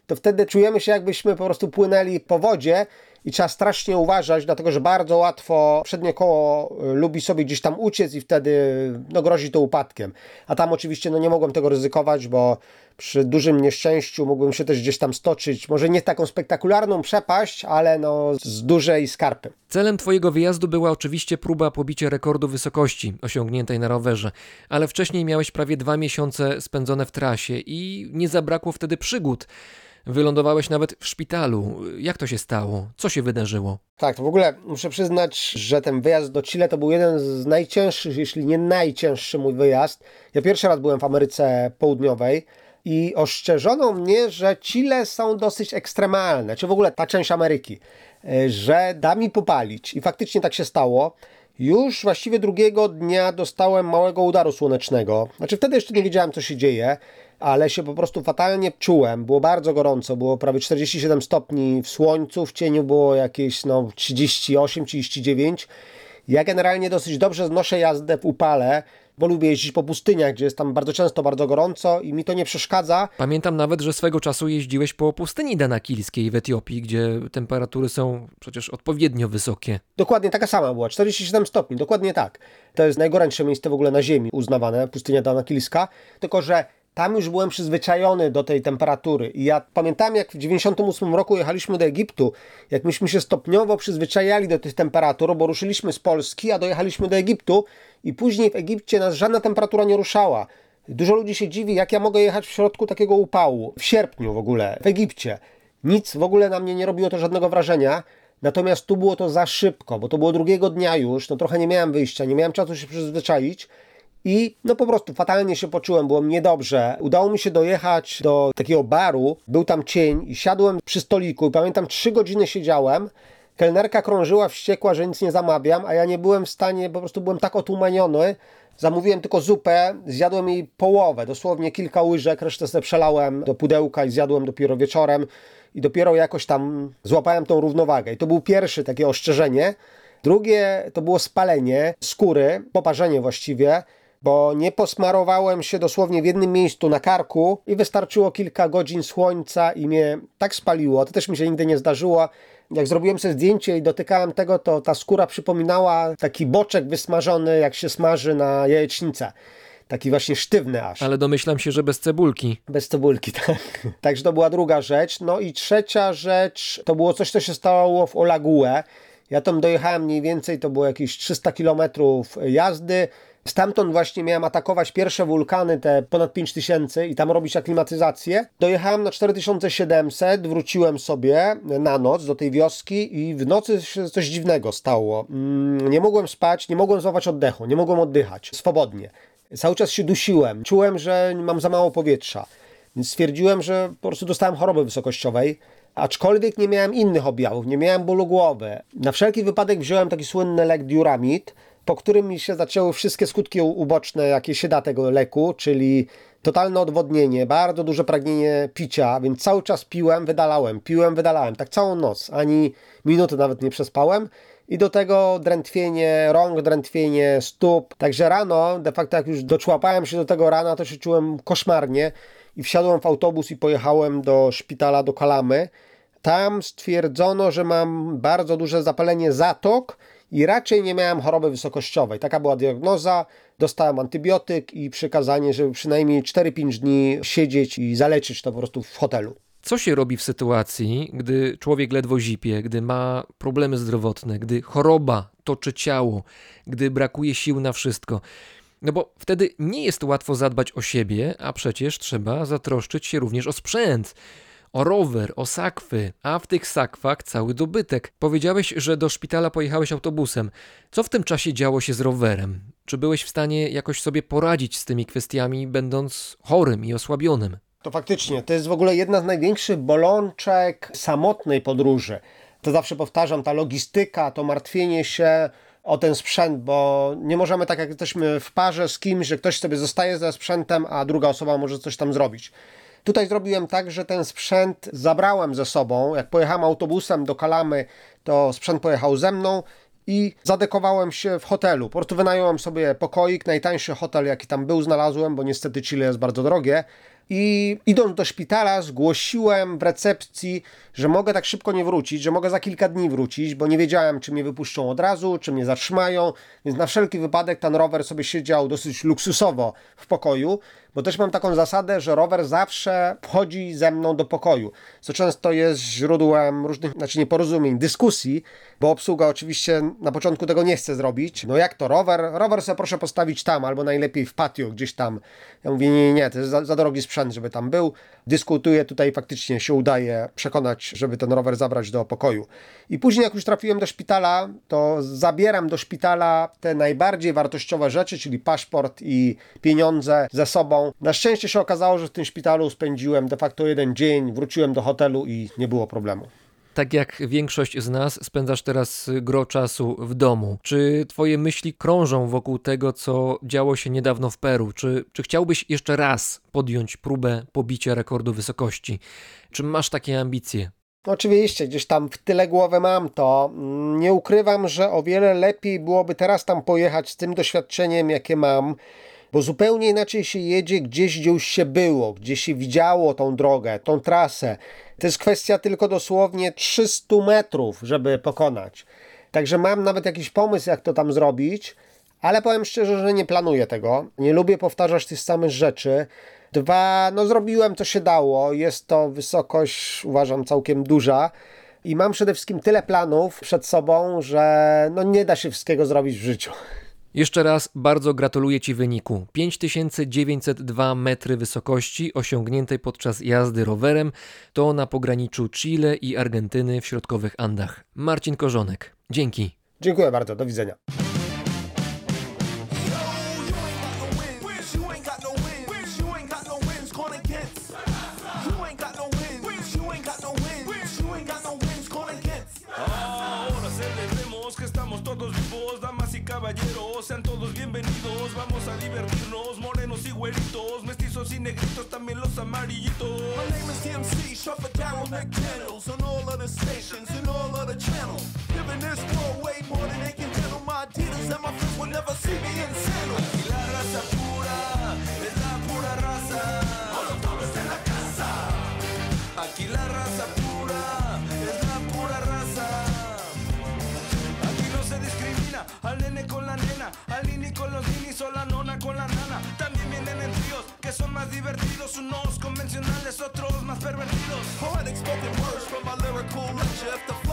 to wtedy czujemy się jakbyśmy po prostu płynęli po wodzie i trzeba strasznie uważać, dlatego że bardzo łatwo przednie koło y, lubi sobie gdzieś tam uciec i wtedy no, grozi to upadkiem. A tam oczywiście no, nie mogłem tego ryzykować, bo przy dużym nieszczęściu mógłbym się też gdzieś tam stoczyć. Może nie taką spektakularną przepaść, ale no, z dużej skarpy. Celem twojego wyjazdu była oczywiście próba pobicia rekordu wysokości osiągniętej na rowerze, ale wcześniej miałeś prawie dwa miesiące spędzone w trasie i nie zabrakło wtedy przygód. Wylądowałeś nawet w szpitalu. Jak to się stało? Co się wydarzyło? Tak, to w ogóle muszę przyznać, że ten wyjazd do Chile to był jeden z najcięższych, jeśli nie najcięższy mój wyjazd. Ja pierwszy raz byłem w Ameryce Południowej i oszczerzono mnie, że Chile są dosyć ekstremalne, czy w ogóle ta część Ameryki, e, że da mi popalić. I faktycznie tak się stało. Już właściwie drugiego dnia dostałem małego udaru słonecznego. Znaczy wtedy jeszcze nie wiedziałem, co się dzieje, ale się po prostu fatalnie czułem. Było bardzo gorąco, było prawie 47 stopni w słońcu, w cieniu było jakieś no, 38-39. Ja generalnie dosyć dobrze znoszę jazdę w upale, bo lubię jeździć po pustyniach, gdzie jest tam bardzo często bardzo gorąco i mi to nie przeszkadza. Pamiętam nawet, że swego czasu jeździłeś po pustyni danakilskiej w Etiopii, gdzie temperatury są przecież odpowiednio wysokie. Dokładnie taka sama była, 47 stopni, dokładnie tak. To jest najgorętsze miejsce w ogóle na Ziemi uznawane, pustynia danakilska, tylko że tam już byłem przyzwyczajony do tej temperatury. I ja pamiętam, jak w 98 roku jechaliśmy do Egiptu, jak myśmy się stopniowo przyzwyczajali do tych temperatur, bo ruszyliśmy z Polski, a dojechaliśmy do Egiptu i później w Egipcie nas żadna temperatura nie ruszała. Dużo ludzi się dziwi, jak ja mogę jechać w środku takiego upału, w sierpniu w ogóle, w Egipcie. Nic w ogóle na mnie nie robiło to żadnego wrażenia. Natomiast tu było to za szybko, bo to było drugiego dnia już, no trochę nie miałem wyjścia, nie miałem czasu się przyzwyczaić. I no po prostu fatalnie się poczułem, było mi niedobrze. Udało mi się dojechać do takiego baru, był tam cień i siadłem przy stoliku i pamiętam trzy godziny siedziałem. Kelnerka krążyła wściekła, że nic nie zamawiam, a ja nie byłem w stanie, po prostu byłem tak otumaniony. Zamówiłem tylko zupę, zjadłem jej połowę, dosłownie kilka łyżek, resztę sobie przelałem do pudełka i zjadłem dopiero wieczorem i dopiero jakoś tam złapałem tą równowagę. I to był pierwszy takie oszczerzenie. Drugie to było spalenie skóry, poparzenie właściwie bo nie posmarowałem się dosłownie w jednym miejscu na karku i wystarczyło kilka godzin słońca i mnie tak spaliło. To też mi się nigdy nie zdarzyło. Jak zrobiłem sobie zdjęcie i dotykałem tego, to ta skóra przypominała taki boczek wysmażony, jak się smaży na jajecznicę. Taki właśnie sztywny aż. Ale domyślam się, że bez cebulki. Bez cebulki, tak. Także to była druga rzecz. No i trzecia rzecz to było coś, co się stało w Olague. Ja tam dojechałem mniej więcej, to było jakieś 300 km jazdy. Stamtąd właśnie miałem atakować pierwsze wulkany, te ponad 5000 i tam robić aklimatyzację. Dojechałem na 4700, wróciłem sobie na noc do tej wioski i w nocy się coś dziwnego stało. Mm, Nie mogłem spać, nie mogłem złapać oddechu, nie mogłem oddychać swobodnie. Cały czas się dusiłem, czułem, że mam za mało powietrza. Więc stwierdziłem, że po prostu dostałem choroby wysokościowej. Aczkolwiek nie miałem innych objawów, nie miałem bólu głowy. Na wszelki wypadek wziąłem taki słynny lek Duramid, po którym się zaczęły wszystkie skutki uboczne, jakie się da tego leku, czyli totalne odwodnienie, bardzo duże pragnienie picia, więc cały czas piłem, wydalałem, piłem, wydalałem, tak całą noc, ani minuty nawet nie przespałem. I do tego drętwienie rąk, drętwienie stóp. Także rano, de facto jak już doczłapałem się do tego rana, to się czułem koszmarnie i wsiadłem w autobus i pojechałem do szpitala, do Kalamy. Tam stwierdzono, że mam bardzo duże zapalenie zatok i raczej nie miałem choroby wysokościowej. Taka była diagnoza. Dostałem antybiotyk i przykazanie, żeby przynajmniej 4-5 dni siedzieć i zaleczyć to po prostu w hotelu. Co się robi w sytuacji, gdy człowiek ledwo zipie, gdy ma problemy zdrowotne, gdy choroba toczy ciało, gdy brakuje sił na wszystko? No bo wtedy nie jest łatwo zadbać o siebie, a przecież trzeba zatroszczyć się również o sprzęt, o rower, o sakwy, a w tych sakwach cały dobytek. Powiedziałeś, że do szpitala pojechałeś autobusem. Co w tym czasie działo się z rowerem? Czy byłeś w stanie jakoś sobie poradzić z tymi kwestiami, będąc chorym i osłabionym? To faktycznie, to jest w ogóle jedna z największych bolączek samotnej podróży. To zawsze powtarzam, ta logistyka, to martwienie się o ten sprzęt, bo nie możemy tak jak jesteśmy w parze z kimś, że ktoś sobie zostaje ze sprzętem, a druga osoba może coś tam zrobić. Tutaj zrobiłem tak, że ten sprzęt zabrałem ze sobą. Jak pojechałem autobusem do Kalamy, to sprzęt pojechał ze mną i zadekowałem się w hotelu. Po prostu wynająłem sobie pokoik, najtańszy hotel jaki tam był znalazłem, bo niestety Chile jest bardzo drogie. I idąc do szpitala, zgłosiłem w recepcji, że mogę tak szybko nie wrócić, że mogę za kilka dni wrócić, bo nie wiedziałem, czy mnie wypuszczą od razu, czy mnie zatrzymają. Więc na wszelki wypadek ten rower sobie siedział dosyć luksusowo w pokoju. Bo też mam taką zasadę, że rower zawsze wchodzi ze mną do pokoju, co często jest źródłem różnych, znaczy nieporozumień, dyskusji, bo obsługa oczywiście na początku tego nie chce zrobić. No jak to rower? Rower sobie proszę postawić tam, albo najlepiej w patio gdzieś tam. Ja mówię, nie, nie, to jest za, za drogi sprzęt, żeby tam był. Dyskutuję tutaj, faktycznie się udaje przekonać, żeby ten rower zabrać do pokoju. I później jak już trafiłem do szpitala, to zabieram do szpitala te najbardziej wartościowe rzeczy, czyli paszport i pieniądze ze sobą. Na szczęście się okazało, że w tym szpitalu spędziłem de facto jeden dzień, wróciłem do hotelu i nie było problemu. Tak jak większość z nas, spędzasz teraz gro czasu w domu. Czy twoje myśli krążą wokół tego, co działo się niedawno w Peru? Czy, czy chciałbyś jeszcze raz podjąć próbę pobicia rekordu wysokości? Czy masz takie ambicje? Oczywiście, gdzieś tam w tyle głowy mam to. Nie ukrywam, że o wiele lepiej byłoby teraz tam pojechać z tym doświadczeniem, jakie mam, bo zupełnie inaczej się jedzie gdzieś, gdzie już się było, gdzie się widziało tą drogę, tą trasę. To jest kwestia tylko dosłownie 300 metrów, żeby pokonać. Także mam nawet jakiś pomysł, jak to tam zrobić, ale powiem szczerze, że nie planuję tego. Nie lubię powtarzać tych samych rzeczy. Dwa, no zrobiłem co się dało. Jest to wysokość, uważam, całkiem duża. I mam przede wszystkim tyle planów przed sobą, że no nie da się wszystkiego zrobić w życiu. Jeszcze raz bardzo gratuluję Ci wyniku. 5902 metry wysokości osiągniętej podczas jazdy rowerem to na pograniczu Chile i Argentyny w środkowych Andach. Marcin Korzonek. Dzięki. Dziękuję bardzo, do widzenia. Divertirnos, morenos y güeritos, mestizos y negritos, también los amarillitos. My name is DMC, Shuffle Daryl McDaniels on all of the stations and all of the channels. Giving this world way more than they can handle. My Adidas and my friends will never see me in sandals. Y la raza pura es la pura raza. en la casa. Aquí la raza pura divertidos, unos convencionales, otros más pervertidos. Poetic spoken words from my lyrical lecture.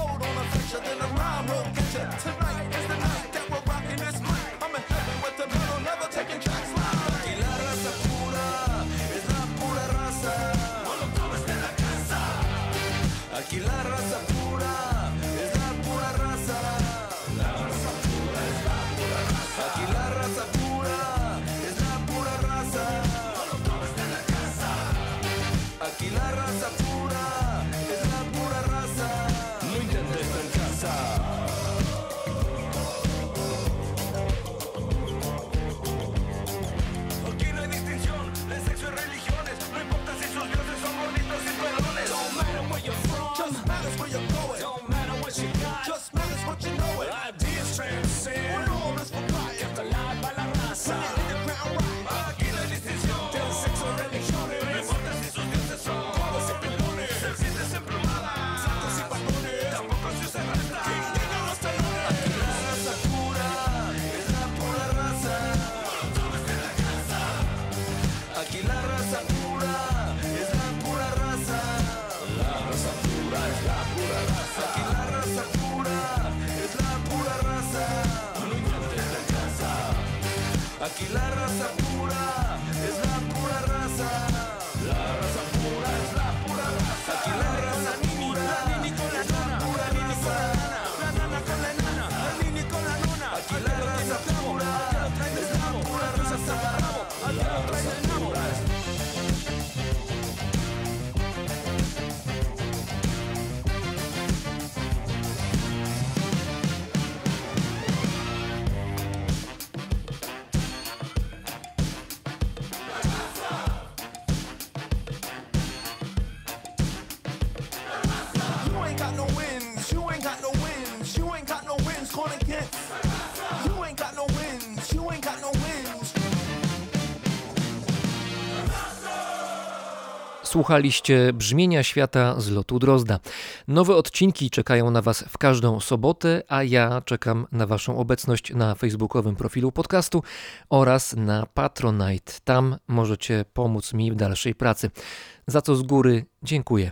bitch, you ain't got no wings. Słuchaliście brzmienia świata z lotu Drozda. Nowe odcinki czekają na Was w każdą sobotę, a ja czekam na Waszą obecność na facebookowym profilu podcastu oraz na Patronite. Tam możecie pomóc mi w dalszej pracy. Za co z góry dziękuję.